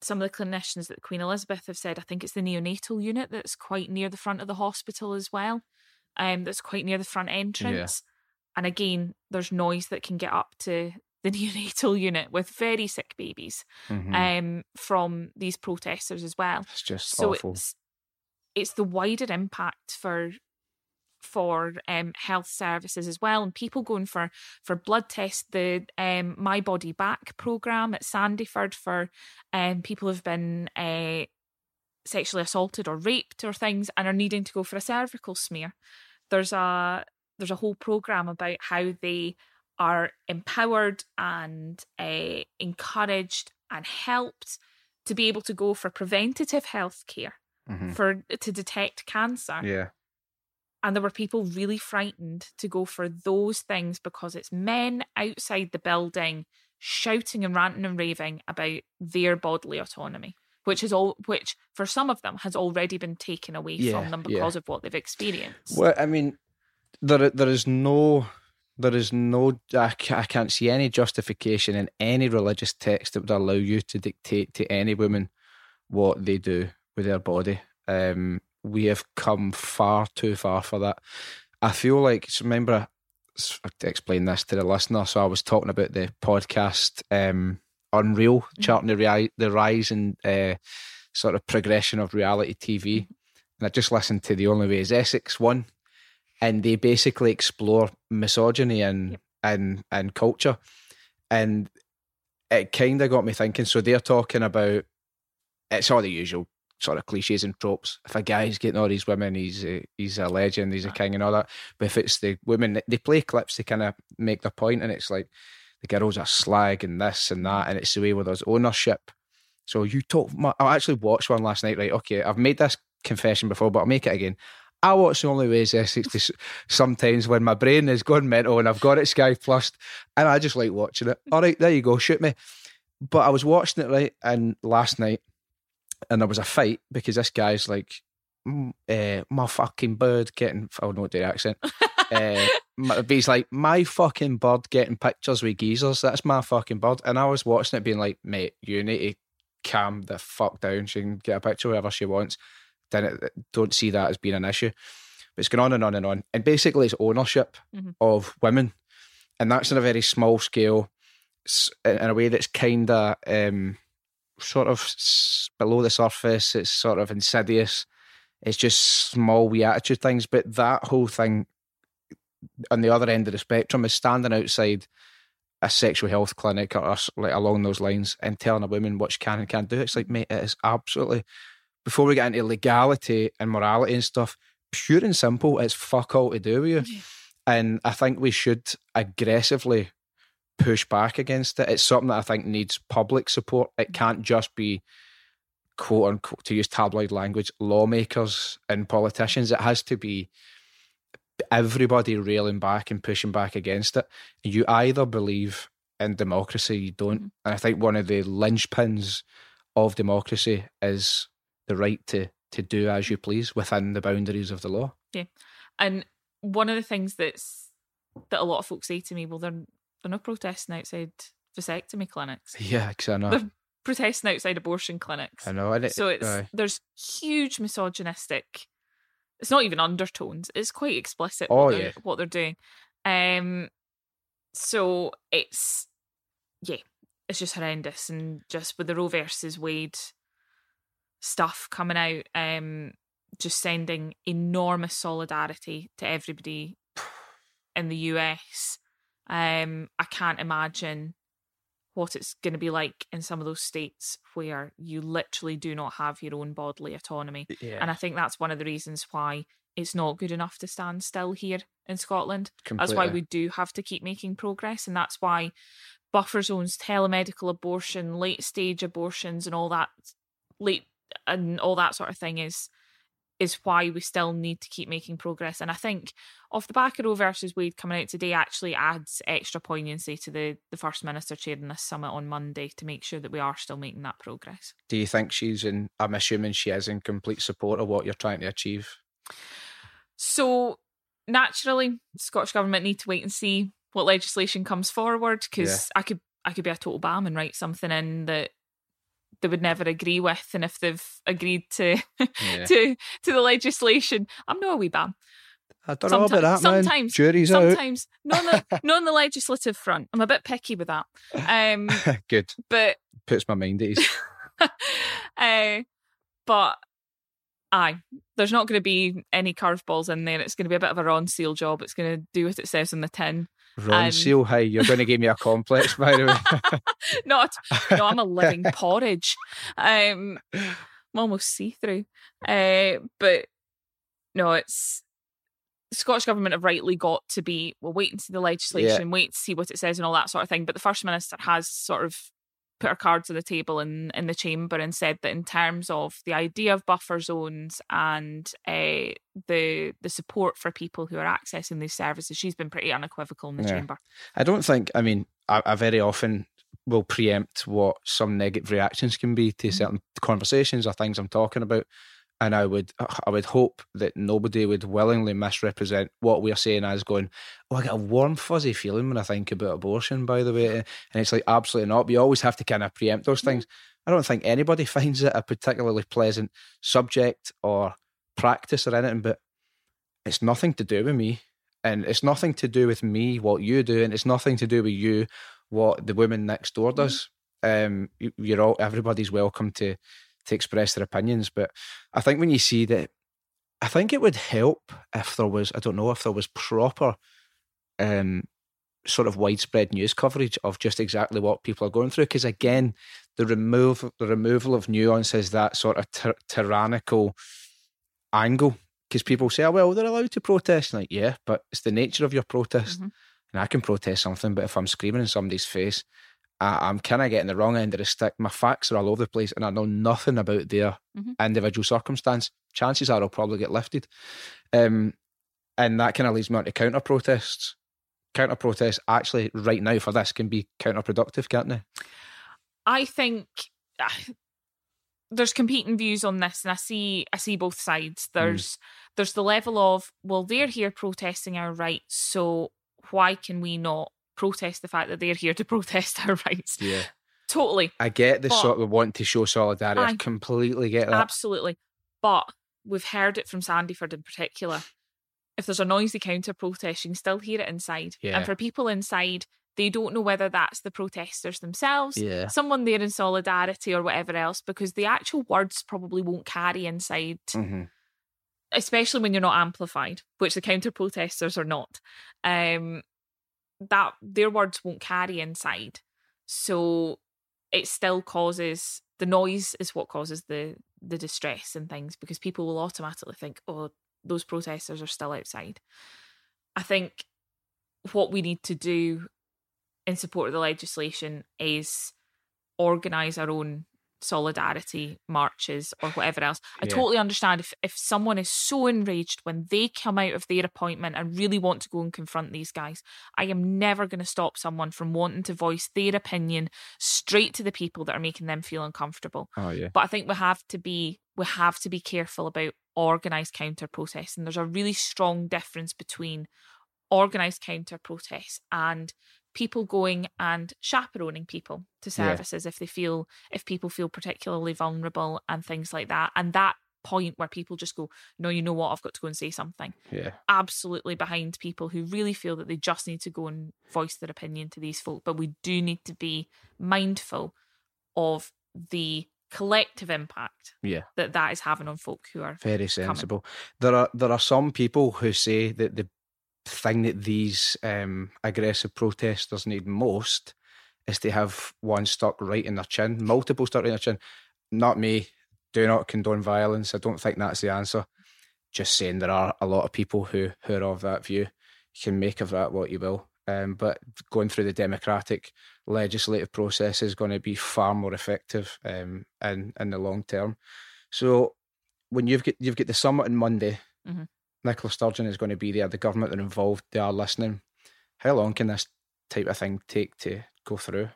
some of the clinicians that Queen Elizabeth have said, I think it's the neonatal unit that's quite near the front of the hospital as well. Um, that's quite near the front entrance. Yeah. And again, there's noise that can get up to the neonatal unit with very sick babies mm-hmm. um, from these protesters as well. It's just so awful. It's, it's the wider impact for for um, health services as well, and people going for for blood tests. The um, My Body Back program at Sandyford for um, people who've been uh, sexually assaulted or raped or things and are needing to go for a cervical smear. There's a there's a whole program about how they are empowered and uh, encouraged and helped to be able to go for preventative health care mm-hmm. for to detect cancer. Yeah and there were people really frightened to go for those things because it's men outside the building shouting and ranting and raving about their bodily autonomy which is all which for some of them has already been taken away yeah, from them because yeah. of what they've experienced well i mean there there is no there is no I can't see any justification in any religious text that would allow you to dictate to any woman what they do with their body um, we have come far too far for that. I feel like, remember, to explain this to the listener, so I was talking about the podcast um, Unreal, mm-hmm. charting the, ri- the rise and uh, sort of progression of reality TV. Mm-hmm. And I just listened to The Only Way is Essex one, and they basically explore misogyny and, yep. and, and culture. And it kind of got me thinking. So they're talking about it's all the usual sort of cliches and tropes. If a guy's getting all these women, he's a, he's a legend, he's a king, and all that. But if it's the women, they play clips to kind of make their point, and it's like the girls are slag and this and that, and it's the way where there's ownership. So you talk. I actually watched one last night. Right, okay, I've made this confession before, but I'll make it again. I watch the only way is Essex sometimes when my brain is going mental and I've got it Sky Plus, and I just like watching it. All right, there you go, shoot me. But I was watching it right, and last night and there was a fight because this guy's like, uh, my fucking bird getting, I don't know the accent. uh, but he's like, my fucking bird getting pictures with geezers. That's my fucking bird. And I was watching it being like, mate, you need to calm the fuck down. She can get a picture wherever she wants. Then it, don't see that as being an issue. But it's going on and on and on. And basically, it's ownership mm-hmm. of women. And that's in a very small scale, in a way that's kind of. Um, sort of below the surface. It's sort of insidious. It's just small wee attitude things. But that whole thing on the other end of the spectrum is standing outside a sexual health clinic or like along those lines and telling a woman what she can and can't do. It's like, mate, it is absolutely before we get into legality and morality and stuff, pure and simple, it's fuck all to do with you. And I think we should aggressively push back against it. It's something that I think needs public support. It can't just be quote unquote to use tabloid language, lawmakers and politicians. It has to be everybody railing back and pushing back against it. You either believe in democracy, you don't. Mm-hmm. And I think one of the linchpins of democracy is the right to to do as you please within the boundaries of the law. Yeah. And one of the things that's that a lot of folks say to me, well, they're they're not protesting outside vasectomy clinics. Yeah, because I know. They're protesting outside abortion clinics. I know. It, so it's uh, there's huge misogynistic. It's not even undertones. It's quite explicit. Oh what yeah, what they're doing. Um, so it's yeah, it's just horrendous, and just with the Roe versus Wade stuff coming out, um, just sending enormous solidarity to everybody in the US. Um, I can't imagine what it's going to be like in some of those states where you literally do not have your own bodily autonomy. Yeah. And I think that's one of the reasons why it's not good enough to stand still here in Scotland. Completely. That's why we do have to keep making progress. And that's why buffer zones, telemedical abortion, late stage abortions, and all that late and all that sort of thing is is why we still need to keep making progress. And I think off the back of Roe versus Wade coming out today actually adds extra poignancy to the, the First Minister chairing this summit on Monday to make sure that we are still making that progress. Do you think she's in, I'm assuming she is in complete support of what you're trying to achieve? So naturally, Scottish Government need to wait and see what legislation comes forward because yeah. I could I could be a total bam and write something in that they would never agree with, and if they've agreed to yeah. to to the legislation, I'm no a wee bam. I don't sometimes, know about that, man. Sometimes, Jury's sometimes, not on, the, not on the legislative front. I'm a bit picky with that. Um, Good, but puts my mind at ease. uh, but aye, there's not going to be any curveballs in there. It's going to be a bit of a Ronseal job. It's going to do what it says on the tin. Ron um, Seal, hey, you're going to give me a complex, by the way. Not, no, I'm a living porridge. Um, I'm almost see through. Uh, but no, it's the Scottish Government have rightly got to be, well, wait and see the legislation, yeah. wait to see what it says and all that sort of thing. But the First Minister has sort of put our cards on the table in, in the chamber and said that in terms of the idea of buffer zones and uh, the the support for people who are accessing these services, she's been pretty unequivocal in the yeah. chamber. I don't think. I mean, I, I, very often will preempt what some negative reactions can be to mm-hmm. certain conversations or things I'm talking about and I would I would hope that nobody would willingly misrepresent what we're saying as going, oh, I get a warm fuzzy feeling when I think about abortion. By the way, and it's like absolutely not. But you always have to kind of preempt those things. I don't think anybody finds it a particularly pleasant subject or practice or anything, but it's nothing to do with me, and it's nothing to do with me what you do, and it's nothing to do with you what the woman next door does. Um, you're all everybody's welcome to to express their opinions. But I think when you see that, I think it would help if there was, I don't know, if there was proper um, sort of widespread news coverage of just exactly what people are going through. Because again, the remove the removal of nuances, that sort of ty- tyrannical angle. Because people say, oh, well, they're allowed to protest. like, yeah, but it's the nature of your protest. Mm-hmm. And I can protest something, but if I'm screaming in somebody's face, I, am kind of getting the wrong end of the stick. My facts are all over the place, and I know nothing about their mm-hmm. individual circumstance. Chances are I'll probably get lifted, um, and that kind of leads me on to counter protests. Counter protests actually right now for this can be counterproductive, can't they? I think uh, there's competing views on this, and I see I see both sides. There's mm. there's the level of well, they're here protesting our rights, so why can we not protest the fact that they're here to protest our rights. Yeah. Totally. I get the but, sort of want to show solidarity. I, I completely get that. Absolutely. But we've heard it from Sandyford in particular. If there's a noisy counter protest, you can still hear it inside. Yeah. And for people inside, they don't know whether that's the protesters themselves, yeah. someone there in solidarity or whatever else, because the actual words probably won't carry inside. Mm-hmm. Especially when you're not amplified, which the counter protesters are not. Um, that their words won't carry inside. So it still causes the noise is what causes the the distress and things because people will automatically think, oh, those protesters are still outside. I think what we need to do in support of the legislation is organise our own solidarity marches or whatever else. I yeah. totally understand if, if someone is so enraged when they come out of their appointment and really want to go and confront these guys. I am never going to stop someone from wanting to voice their opinion straight to the people that are making them feel uncomfortable. Oh yeah. But I think we have to be we have to be careful about organized counter protests and there's a really strong difference between organized counter protests and people going and chaperoning people to services yeah. if they feel if people feel particularly vulnerable and things like that. And that point where people just go no you know what? I've got to go and say something. Yeah. Absolutely behind people who really feel that they just need to go and voice their opinion to these folk. But we do need to be mindful of the collective impact yeah. that that is having on folk who are very sensible. Coming. there are there are some people who say that the thing that these um, aggressive protesters need most is to have one stuck right in their chin, multiple stuck right in their chin. Not me. Do not condone violence. I don't think that's the answer. Just saying there are a lot of people who, who are of that view. You can make of that what you will. Um, but going through the democratic legislative process is going to be far more effective um, in in the long term. So when you've got you've got the summit on Monday, mm-hmm. Nicola Sturgeon is going to be there. The government are involved. They are listening. How long can this type of thing take to go through?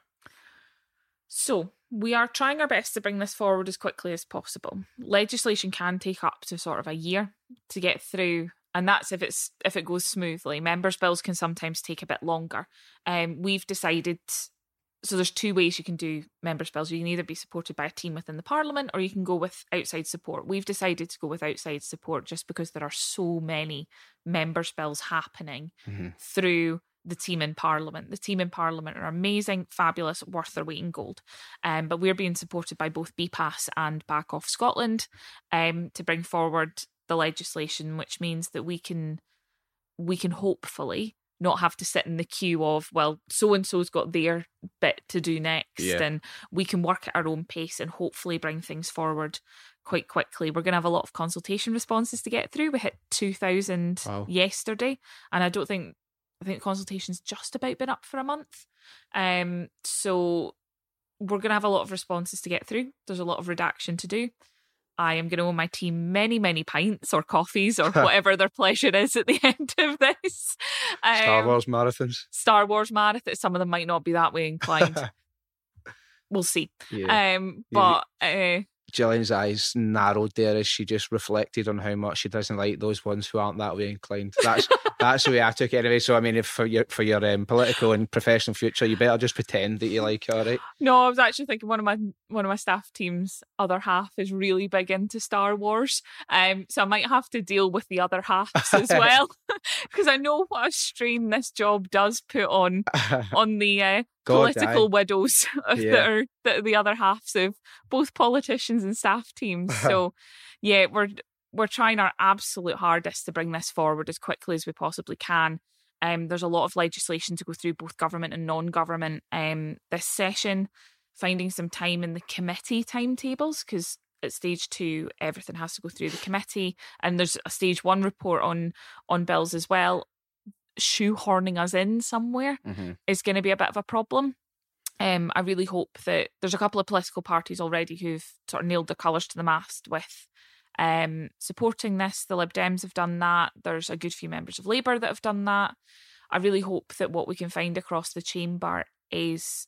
So we are trying our best to bring this forward as quickly as possible. Legislation can take up to sort of a year to get through and that's if it's if it goes smoothly. Members' bills can sometimes take a bit longer. Um, we've decided so there's two ways you can do members' bills. You can either be supported by a team within the parliament or you can go with outside support. We've decided to go with outside support just because there are so many members' bills happening mm-hmm. through the team in parliament. The team in parliament are amazing, fabulous, worth their weight in gold. Um, but we're being supported by both BPAS and Back Off Scotland um, to bring forward the legislation, which means that we can we can hopefully not have to sit in the queue of well so and so's got their bit to do next yeah. and we can work at our own pace and hopefully bring things forward quite quickly. We're going to have a lot of consultation responses to get through. We hit 2000 wow. yesterday and i don't think i think consultation's just about been up for a month. Um so we're going to have a lot of responses to get through. There's a lot of redaction to do I am going to owe my team many, many pints or coffees or whatever their pleasure is at the end of this. Um, Star Wars marathons. Star Wars marathons. Some of them might not be that way inclined. we'll see. Yeah. Um, but uh, Gillian's eyes narrowed there as she just reflected on how much she doesn't like those ones who aren't that way inclined. That's that's the way I took it anyway. So I mean, if for your for your um, political and professional future, you better just pretend that you like it. All right. No, I was actually thinking one of my one of my staff team's other half is really big into Star Wars, um, so I might have to deal with the other halves as well because I know what a strain this job does put on on the uh, God, political widows yeah. that are that are the other halves of both politicians and staff teams. So yeah, we're we're trying our absolute hardest to bring this forward as quickly as we possibly can. Um, there's a lot of legislation to go through, both government and non-government. Um, this session, finding some time in the committee timetables because at stage two everything has to go through the committee, and there's a stage one report on on bills as well shoehorning us in somewhere mm-hmm. is going to be a bit of a problem. Um, I really hope that there's a couple of political parties already who've sort of nailed their colours to the mast with um, supporting this. The Lib Dems have done that. There's a good few members of Labour that have done that. I really hope that what we can find across the chamber is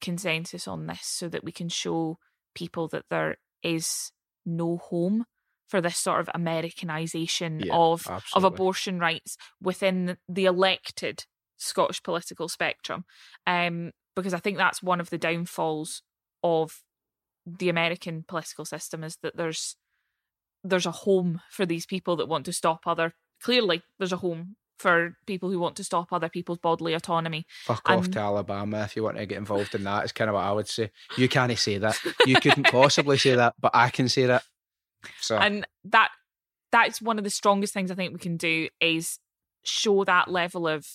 consensus on this so that we can show people that there is no home for this sort of Americanization yeah, of of abortion rights within the elected Scottish political spectrum. Um, because I think that's one of the downfalls of the American political system is that there's there's a home for these people that want to stop other clearly there's a home for people who want to stop other people's bodily autonomy. Fuck and, off to Alabama if you want to get involved in that. Is kind of what I would say. You can't say that. You couldn't possibly say that, but I can say that. So and that that's one of the strongest things I think we can do is show that level of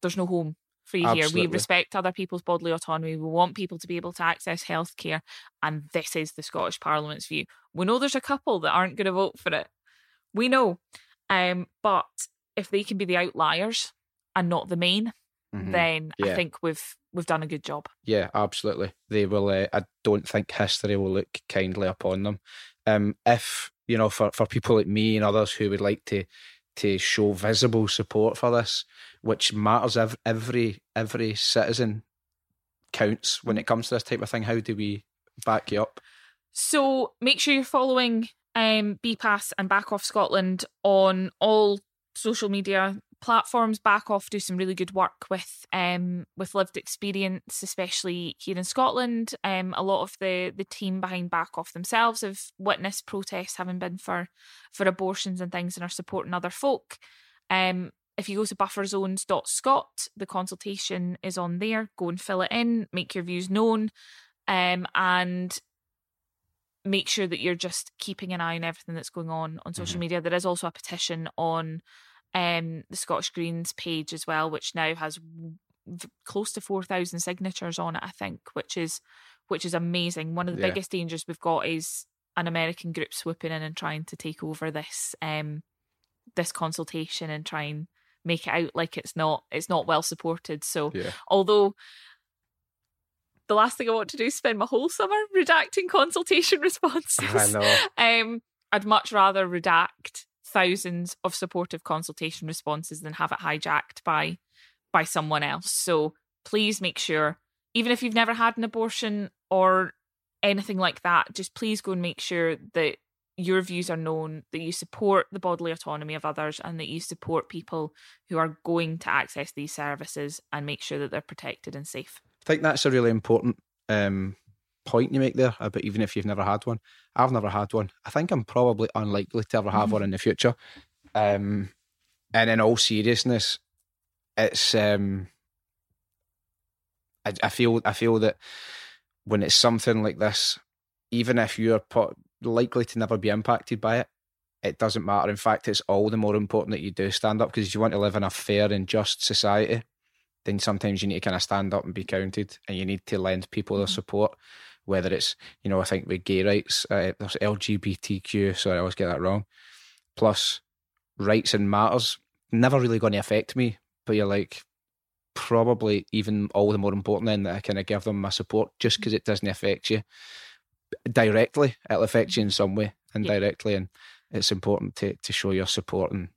there's no home for you Absolutely. here. We respect other people's bodily autonomy. We want people to be able to access healthcare, and this is the Scottish Parliament's view. We know there's a couple that aren't going to vote for it. We know, um, but if they can be the outliers and not the main, mm-hmm. then yeah. I think we've we've done a good job. Yeah, absolutely. They will. Uh, I don't think history will look kindly upon them. Um, if you know, for for people like me and others who would like to to show visible support for this, which matters. Every every, every citizen counts when it comes to this type of thing. How do we back you up? So make sure you're following um, BPAS and Back Off Scotland on all social media platforms back off do some really good work with um with lived experience especially here in Scotland. Um a lot of the the team behind back off themselves have witnessed protests having been for for abortions and things and are supporting other folk. Um if you go to bufferzones.scot the consultation is on there. Go and fill it in make your views known um and make sure that you're just keeping an eye on everything that's going on on social mm-hmm. media. There is also a petition on um, the Scottish Greens page as well, which now has close to four thousand signatures on it. I think, which is which is amazing. One of the yeah. biggest dangers we've got is an American group swooping in and trying to take over this um, this consultation and try and make it out like it's not it's not well supported. So yeah. although the last thing I want to do is spend my whole summer redacting consultation responses. I know. Um, I'd much rather redact thousands of supportive consultation responses than have it hijacked by by someone else. So please make sure, even if you've never had an abortion or anything like that, just please go and make sure that your views are known, that you support the bodily autonomy of others, and that you support people who are going to access these services and make sure that they're protected and safe. I think that's a really important um, point you make there about even if you've never had one. I've never had one. I think I'm probably unlikely to ever have mm-hmm. one in the future. Um, and in all seriousness, it's um, I, I feel I feel that when it's something like this, even if you're likely to never be impacted by it, it doesn't matter. In fact, it's all the more important that you do stand up because if you want to live in a fair and just society, then sometimes you need to kind of stand up and be counted and you need to lend people their support whether it's you know I think with gay rights, uh, there's LGBTQ. Sorry, I always get that wrong. Plus, rights and matters never really going to affect me, but you're like probably even all the more important then that I kind of give them my support just because it doesn't affect you directly. It'll affect you in some way indirectly, yeah. and it's important to to show your support and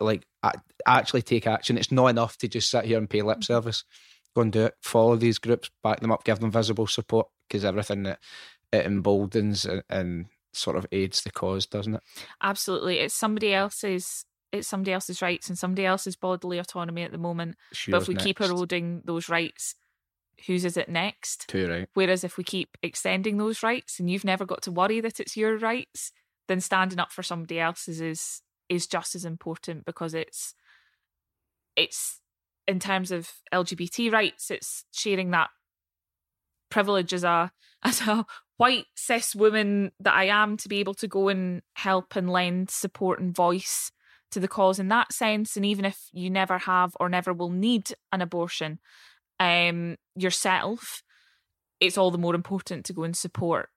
like actually take action. It's not enough to just sit here and pay lip mm-hmm. service. Go and do it. Follow these groups, back them up, give them visible support because everything that it emboldens and, and sort of aids the cause, doesn't it? Absolutely. It's somebody else's it's somebody else's rights and somebody else's bodily autonomy at the moment. but if we next. keep eroding those rights, whose is it next? Too right. Whereas if we keep extending those rights and you've never got to worry that it's your rights, then standing up for somebody else's is is just as important because it's it's in terms of LGBT rights, it's sharing that privilege as a as a white cis woman that I am to be able to go and help and lend support and voice to the cause in that sense. And even if you never have or never will need an abortion um, yourself, it's all the more important to go and support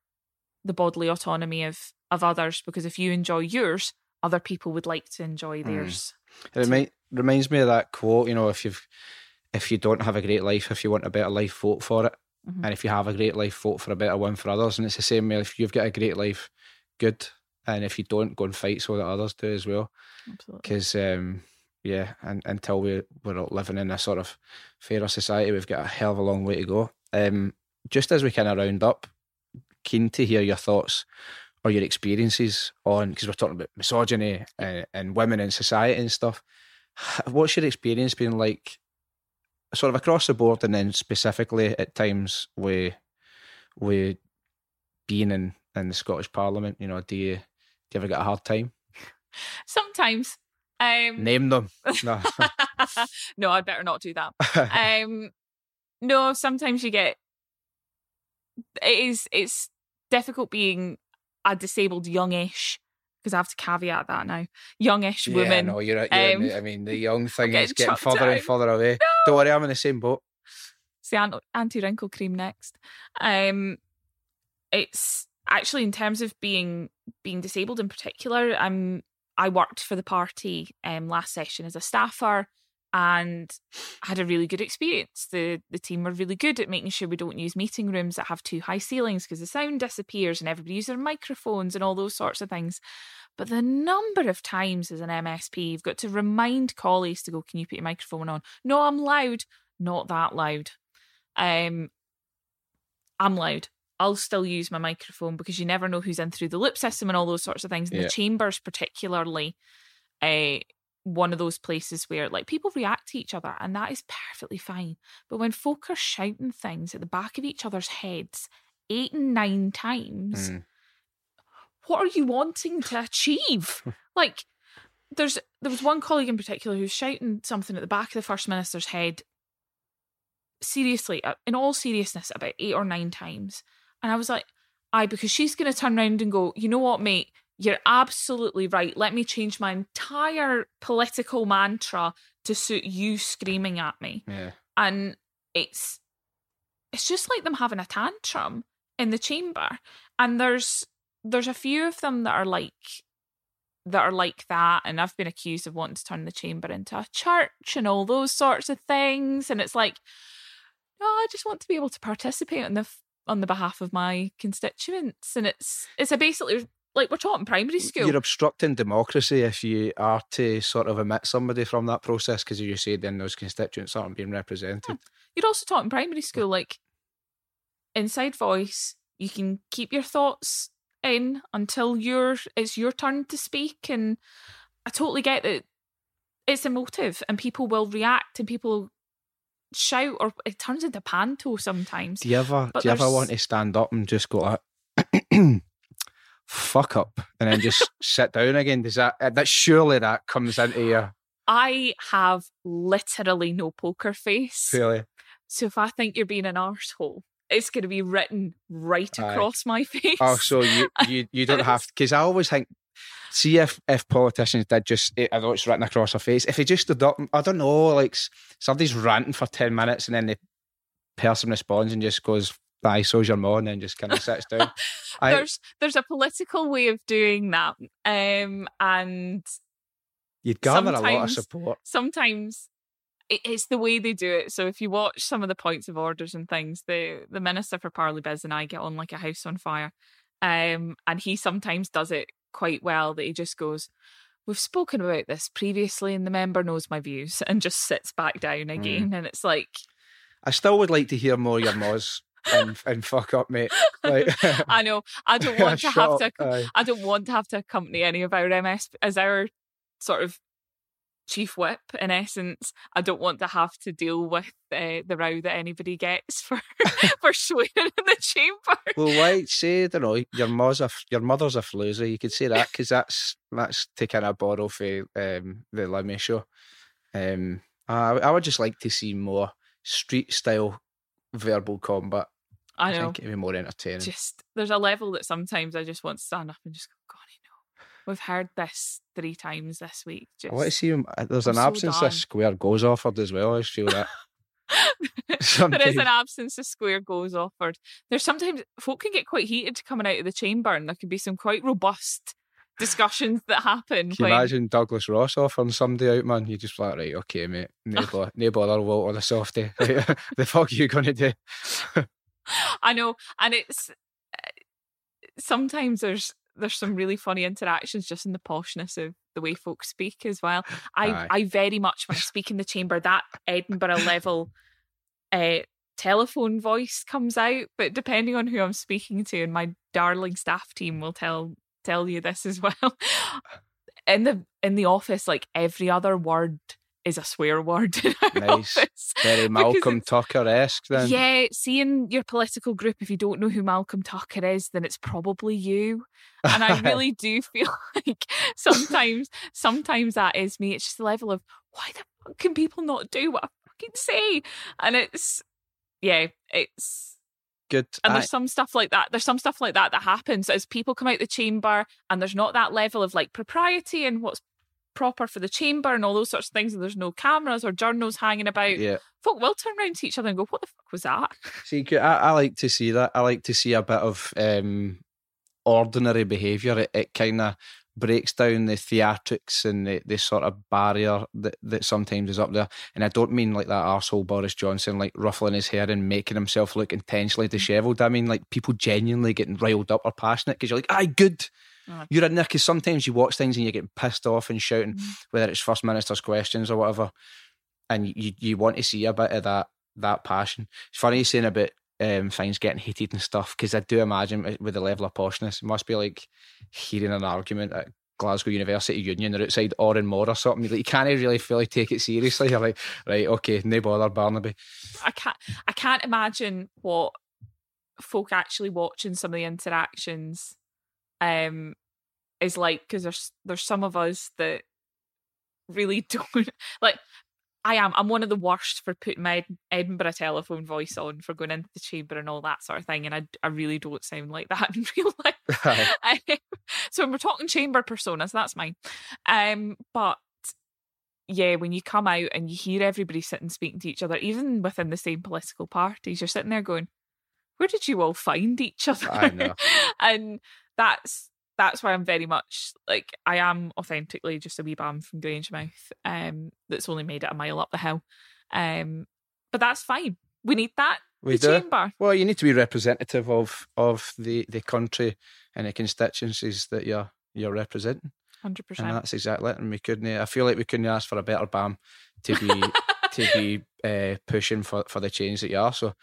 the bodily autonomy of of others because if you enjoy yours, other people would like to enjoy hmm. theirs. Mm. It remind, reminds me of that quote. You know, if you've if you don't have a great life, if you want a better life, vote for it. Mm-hmm. And if you have a great life, vote for a better one for others. And it's the same way if you've got a great life, good. And if you don't, go and fight so that others do as well. Because, um, yeah, and until we, we're living in a sort of fairer society, we've got a hell of a long way to go. Um, just as we kind of round up, keen to hear your thoughts or your experiences on, because we're talking about misogyny and, and women in society and stuff. What's your experience been like sort of across the board, and then specifically at times with with being in in the Scottish Parliament. You know, do you do you ever get a hard time? Sometimes. Um, Name them. No. no, I'd better not do that. um, no, sometimes you get. It is. It's difficult being a disabled youngish because I have to caveat that now. Youngish yeah, woman. No, you're, you're um, I mean, the young thing is getting further down. and further away. No. Don't worry, I'm in the same boat. It's the anti wrinkle cream next. Um, it's actually in terms of being being disabled in particular. I'm I worked for the party um last session as a staffer and had a really good experience. The the team were really good at making sure we don't use meeting rooms that have too high ceilings because the sound disappears and everybody uses their microphones and all those sorts of things. But the number of times as an MSP you've got to remind colleagues to go, can you put your microphone on? No, I'm loud. Not that loud. Um I'm loud. I'll still use my microphone because you never know who's in through the loop system and all those sorts of things. And yeah. the chambers particularly uh one of those places where like people react to each other and that is perfectly fine. But when folk are shouting things at the back of each other's heads eight and nine times, mm. what are you wanting to achieve? like there's there was one colleague in particular who's shouting something at the back of the first minister's head seriously uh, in all seriousness about eight or nine times and i was like aye because she's going to turn around and go you know what mate you're absolutely right. Let me change my entire political mantra to suit you screaming at me. Yeah. And it's it's just like them having a tantrum in the chamber. And there's there's a few of them that are like that are like that and I've been accused of wanting to turn the chamber into a church and all those sorts of things and it's like no I just want to be able to participate on the on the behalf of my constituents and it's it's a basically like we're taught in primary school. You're obstructing democracy if you are to sort of omit somebody from that process because, as you say, then those constituents aren't being represented. Yeah. You're also taught in primary school, like inside voice. You can keep your thoughts in until your it's your turn to speak, and I totally get that it's emotive, and people will react, and people shout, or it turns into panto sometimes. Do you ever but do you ever want to stand up and just go like? fuck up and then just sit down again? Does that that surely that comes into your I have literally no poker face. Really? So if I think you're being an arsehole, it's going to be written right Aye. across my face. Oh, so you you, you don't have because I always think, see if if politicians did just eh, I know it's written across their face. If they just stood up, I don't know, like somebody's ranting for ten minutes and then the person responds and just goes so's your mom, and then just kind of sits down. I, there's there's a political way of doing that, um, and you'd gather a lot of support. Sometimes it's the way they do it. So if you watch some of the points of orders and things, the the minister for Parley Biz and I get on like a house on fire, um, and he sometimes does it quite well. That he just goes. We've spoken about this previously, and the member knows my views, and just sits back down mm. again. Mm. And it's like, I still would like to hear more your Moz and, and fuck up, mate. Like, I know. I don't want to have to. Aye. I don't want to have to accompany any of our MS as our sort of chief whip. In essence, I don't want to have to deal with uh, the row that anybody gets for for swearing in the chamber. Well, why say I don't know your mother's a your mother's a floozy. You could say that because that's that's taking a borrow for um, the Lemmy show. Um, I, I would just like to see more street style verbal combat. I know. I think it'd be more entertaining. Just there's a level that sometimes I just want to stand up and just go, God, I know, we've heard this three times this week. Just, I want to see him. Uh, there's an I'm absence so of square goes offered as well. I feel that. there is an absence of square goes offered. There's sometimes folk can get quite heated coming out of the chamber, and there can be some quite robust discussions that happen. Can you imagine Douglas Ross offering somebody out, man? You just like, right, okay, mate, no, bother, no bother, Walt or the softy. the fuck are you going to do? I know, and it's uh, sometimes there's there's some really funny interactions just in the poshness of the way folks speak as well. I Aye. I very much when I speak in the chamber that Edinburgh level uh, telephone voice comes out, but depending on who I'm speaking to, and my darling staff team will tell tell you this as well. In the in the office, like every other word is a swear word nice. office. Very Malcolm Tucker esque then. Yeah, seeing your political group, if you don't know who Malcolm Tucker is, then it's probably you. And I really do feel like sometimes sometimes that is me. It's just the level of why the fuck can people not do what I fucking say? And it's yeah, it's good. And there's some stuff like that. There's some stuff like that that happens as people come out the chamber, and there's not that level of like propriety and what's proper for the chamber and all those sorts of things. And there's no cameras or journals hanging about. Yeah. Folk will turn around to each other and go, "What the fuck was that?" See, I, I like to see that. I like to see a bit of um, ordinary behaviour. It, it kind of breaks down the theatrics and the, the sort of barrier that, that sometimes is up there. And I don't mean like that arsehole Boris Johnson, like ruffling his hair and making himself look intensely mm. dishevelled. I mean, like people genuinely getting riled up or passionate because you're like, aye, good. Oh. You're in there because sometimes you watch things and you're getting pissed off and shouting, mm. whether it's First Minister's questions or whatever. And you, you want to see a bit of that that passion. It's funny you're saying about um, things getting heated and stuff because I do imagine with the level of poshness, it must be like hearing an argument at Glasgow University Union or outside Òran Mór or something. Like, you can't really fully take it seriously. You're like, right, okay, no bother, Barnaby. I can't. I can't imagine what folk actually watching some of the interactions um is like because there's there's some of us that really don't like I am. I'm one of the worst for putting my Edinburgh telephone voice on for going into the chamber and all that sort of thing. And I, I really don't sound like that in real life. um, so when we're talking chamber personas, that's mine. Um, but yeah, when you come out and you hear everybody sitting speaking to each other, even within the same political parties, you're sitting there going, "Where did you all find each other?" I know. and that's that's why I'm very much like I am authentically just a wee bum from Grangemouth, um, that's only made it a mile up the hill. Um, but that's fine. We need that. We the do. chamber. Well, you need to be representative of of the, the country and the constituencies that you're you're representing. Hundred And percent. that's exactly it. And we couldn't. I feel like we couldn't ask for a better BAM to be to be uh, pushing for, for the change that you are. So,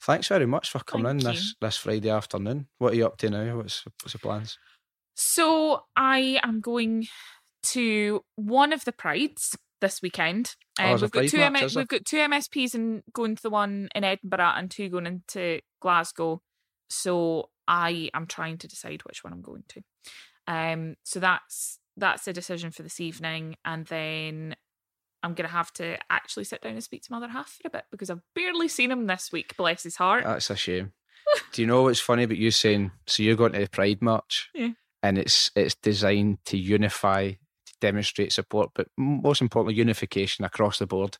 thanks very much for coming Thank in you. this this Friday afternoon. What are you up to now? What's what's the plans? So I am going to one of the prides this weekend. Oh, Um, a we've got two march, M- we've got two MSPs and going to the one in Edinburgh and two going into Glasgow. So I am trying to decide which one I'm going to. Um, so that's that's the decision for this evening, and then I'm gonna have to actually sit down and speak to my other half for a bit because I've barely seen him this week. Bless his heart. That's a shame. Do you know what's funny about you saying? So you're going to the Pride March, Yeah. And it's it's designed to unify, to demonstrate support, but most importantly, unification across the board.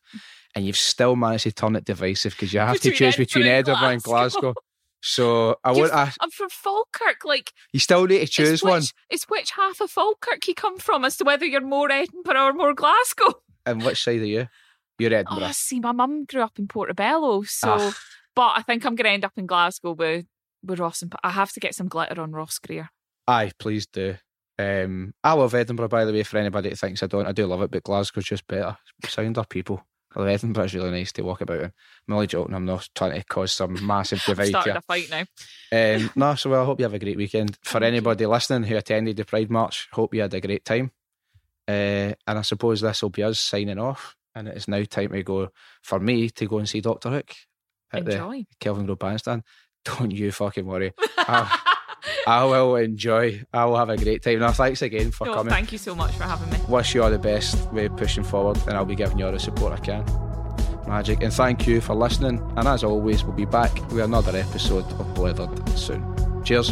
And you've still managed to turn it divisive because you have to Between choose between Edinburgh and Glasgow. Glasgow. So I would. I, I'm from Falkirk. Like you still need to it's choose which, one. It's which half of Falkirk you come from as to whether you're more Edinburgh or more Glasgow. And which side are you? You're Edinburgh. Oh, see, my mum grew up in Portobello, so Ah. but I think I'm going to end up in Glasgow with with Ross and I have to get some glitter on Ross Greer. Aye, please do. Um, I love Edinburgh, by the way. For anybody that thinks I don't, I do love it, but Glasgow's just better. Sounder people. Although Edinburgh's really nice to walk about in. I'm only joking. I'm not trying to cause some massive I've divide started here. a fight now. Um, no, so well, I hope you have a great weekend. For anybody listening who attended the Pride March, hope you had a great time. Uh, and I suppose this will be us signing off. And it is now time to go for me to go and see Doctor Hook at the Enjoy. Kelvingrove Bandstand. Don't you fucking worry. I, will enjoy. I will have a great time. Now, thanks again for No, coming. thank you so much for having me. Wish you all the best with pushing forward, and I'll be giving you all the support I can. Magic. And thank you for listening. And as always, we'll be back with another episode of Blethered soon. Cheers.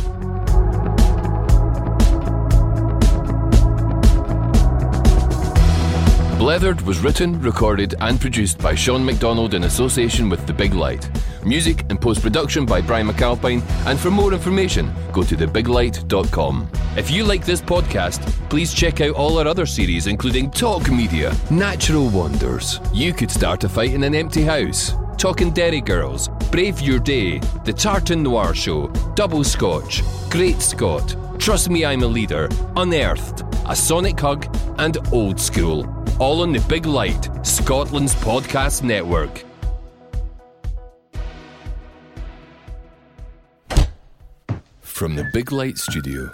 Blethered was written, recorded, and produced by Sean McDonald in association with The Big Light. Music and post production by Brian McAlpine. And for more information, go to thebiglight.com. If you like this podcast, please check out all our other series, including Talk Media, Natural Wonders. You could start a fight in an empty house. Talking Derry Girls, Brave Your Day, The Tartan Noir Show, Double Scotch, Great Scott, Trust Me I'm a Leader, Unearthed, A Sonic Hug, and Old School. All on The Big Light, Scotland's podcast network. From the Big Light Studio.